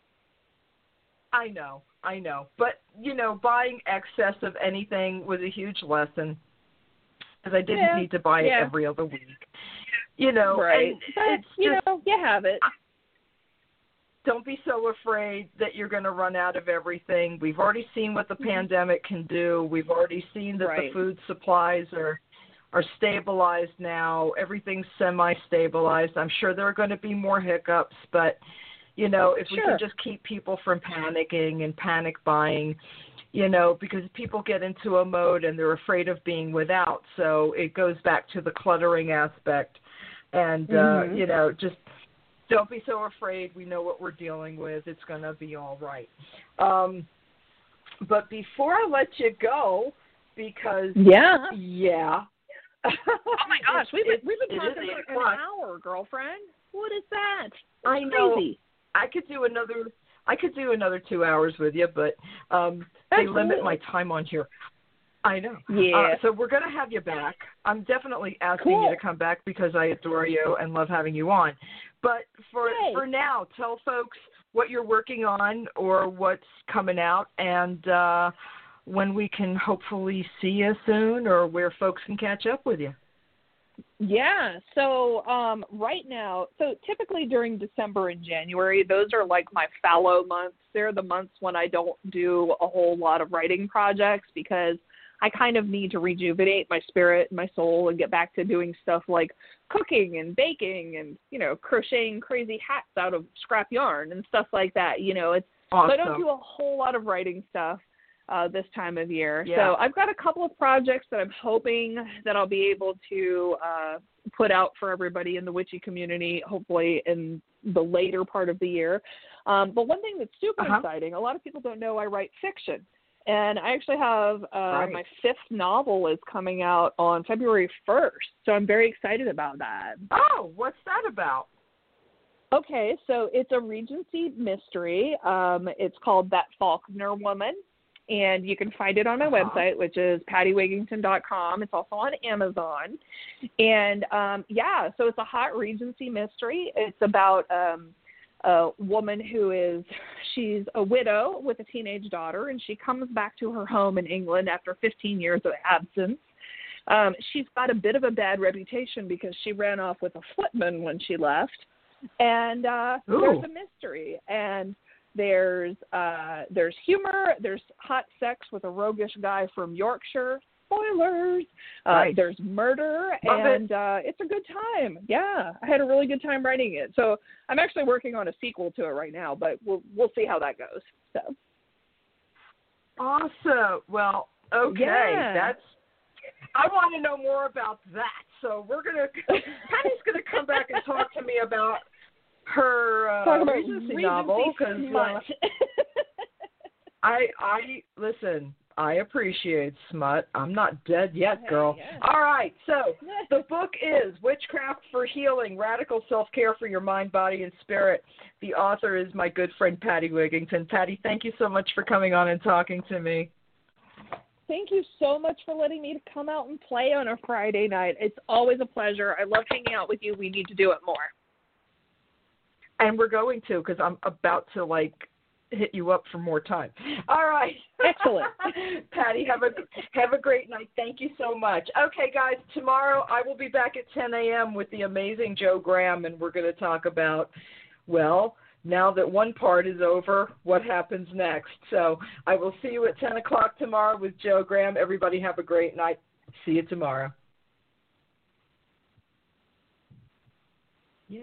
I know, I know. But you know, buying excess of anything was a huge lesson because I didn't Yeah, need to buy yeah. it every other week. You know, right. But it's you just know, you have it. don't be so afraid that you're going to run out of everything. We've already seen what the Mhm. pandemic can do. We've already seen that Right. the food supplies are are stabilized now. Everything's semi-stabilized. I'm sure there are going to be more hiccups, but you know, if we Sure. can just keep people from panicking and panic buying, you know, because people get into a mode and they're afraid of being without. So it goes back to the cluttering aspect. And Mhm. uh, you know, just don't be so afraid. We know what we're dealing with. It's going to be all right. Um, but before I let you go, because Yeah. yeah. Oh my (laughs) gosh, we've been we've been talking for an hour, girlfriend. What is that? I know. Crazy. I could do another. I could do another two hours with you, but um, they limit my time on here. I know. Yeah. Uh, so we're going to have you back. I'm definitely asking Cool. you to come back because I adore you and love having you on. But for Yay. for now, tell folks what you're working on or what's coming out and uh, when we can hopefully see you soon or where folks can catch up with you. Yeah. So um, right now, so typically during December and January, those are like my fallow months. They're the months when I don't do a whole lot of writing projects because I kind of need to rejuvenate my spirit and my soul and get back to doing stuff like cooking and baking and you know crocheting crazy hats out of scrap yarn and stuff like that. You know, it's Awesome. so I don't do a whole lot of writing stuff uh, this time of year. Yeah. So I've got a couple of projects that I'm hoping that I'll be able to uh, put out for everybody in the witchy community, hopefully in the later part of the year. Um, but one thing that's super Uh-huh. exciting, a lot of people don't know I write fiction. And I actually have uh, Right. my fifth novel is coming out on February 1st. So I'm very excited about that. oh, what's that about? Okay, so it's a Regency mystery. Um, it's called That Faulkner Woman, and you can find it on my Uh-huh. website, which is pattiwigington.com. It's also on Amazon. And um, yeah, so it's a hot Regency mystery. It's about um, a woman who is she's a widow with a teenage daughter, and she comes back to her home in England after 15 years of absence. Um, she's got a bit of a bad reputation because she ran off with a footman when she left and uh Ooh. there's a mystery and there's uh there's humor there's hot sex with a roguish guy from yorkshire spoilers uh Right. there's murder Love it. and uh it's a good time yeah i had a really good time writing it so i'm actually working on a sequel to it right now but we'll we'll see how that goes so Awesome. Well, okay, Yeah. that's. I want to know more about that. So we're gonna. (laughs) Patti's gonna come back and talk to me about her uh, talk about Regency, novel because. (laughs) I I listen. I appreciate smut. I'm not dead yet, Hey, girl. All right, so (laughs) the book is Witchcraft for Healing Radical Self Care for Your Mind, Body, and Spirit. The author is my good friend Patti Wigington. Patti, thank you so much for coming on and talking to me. Thank you so much for letting me come out and play on a Friday night. It's always a pleasure. I love hanging out with you. We need to do it more. And we're going to because I'm about to like hit you up for more time. All right. Excellent. (laughs) Patti, have a have a great night. Thank you so much. Okay, guys, tomorrow I will be back at 10 a.m. with the amazing Joe Graham, and we're going to talk about well. Now that one part is over, what happens next? So I will see you at 10 o'clock tomorrow with Joe Graham. Everybody have a great night. See you tomorrow. Yeah.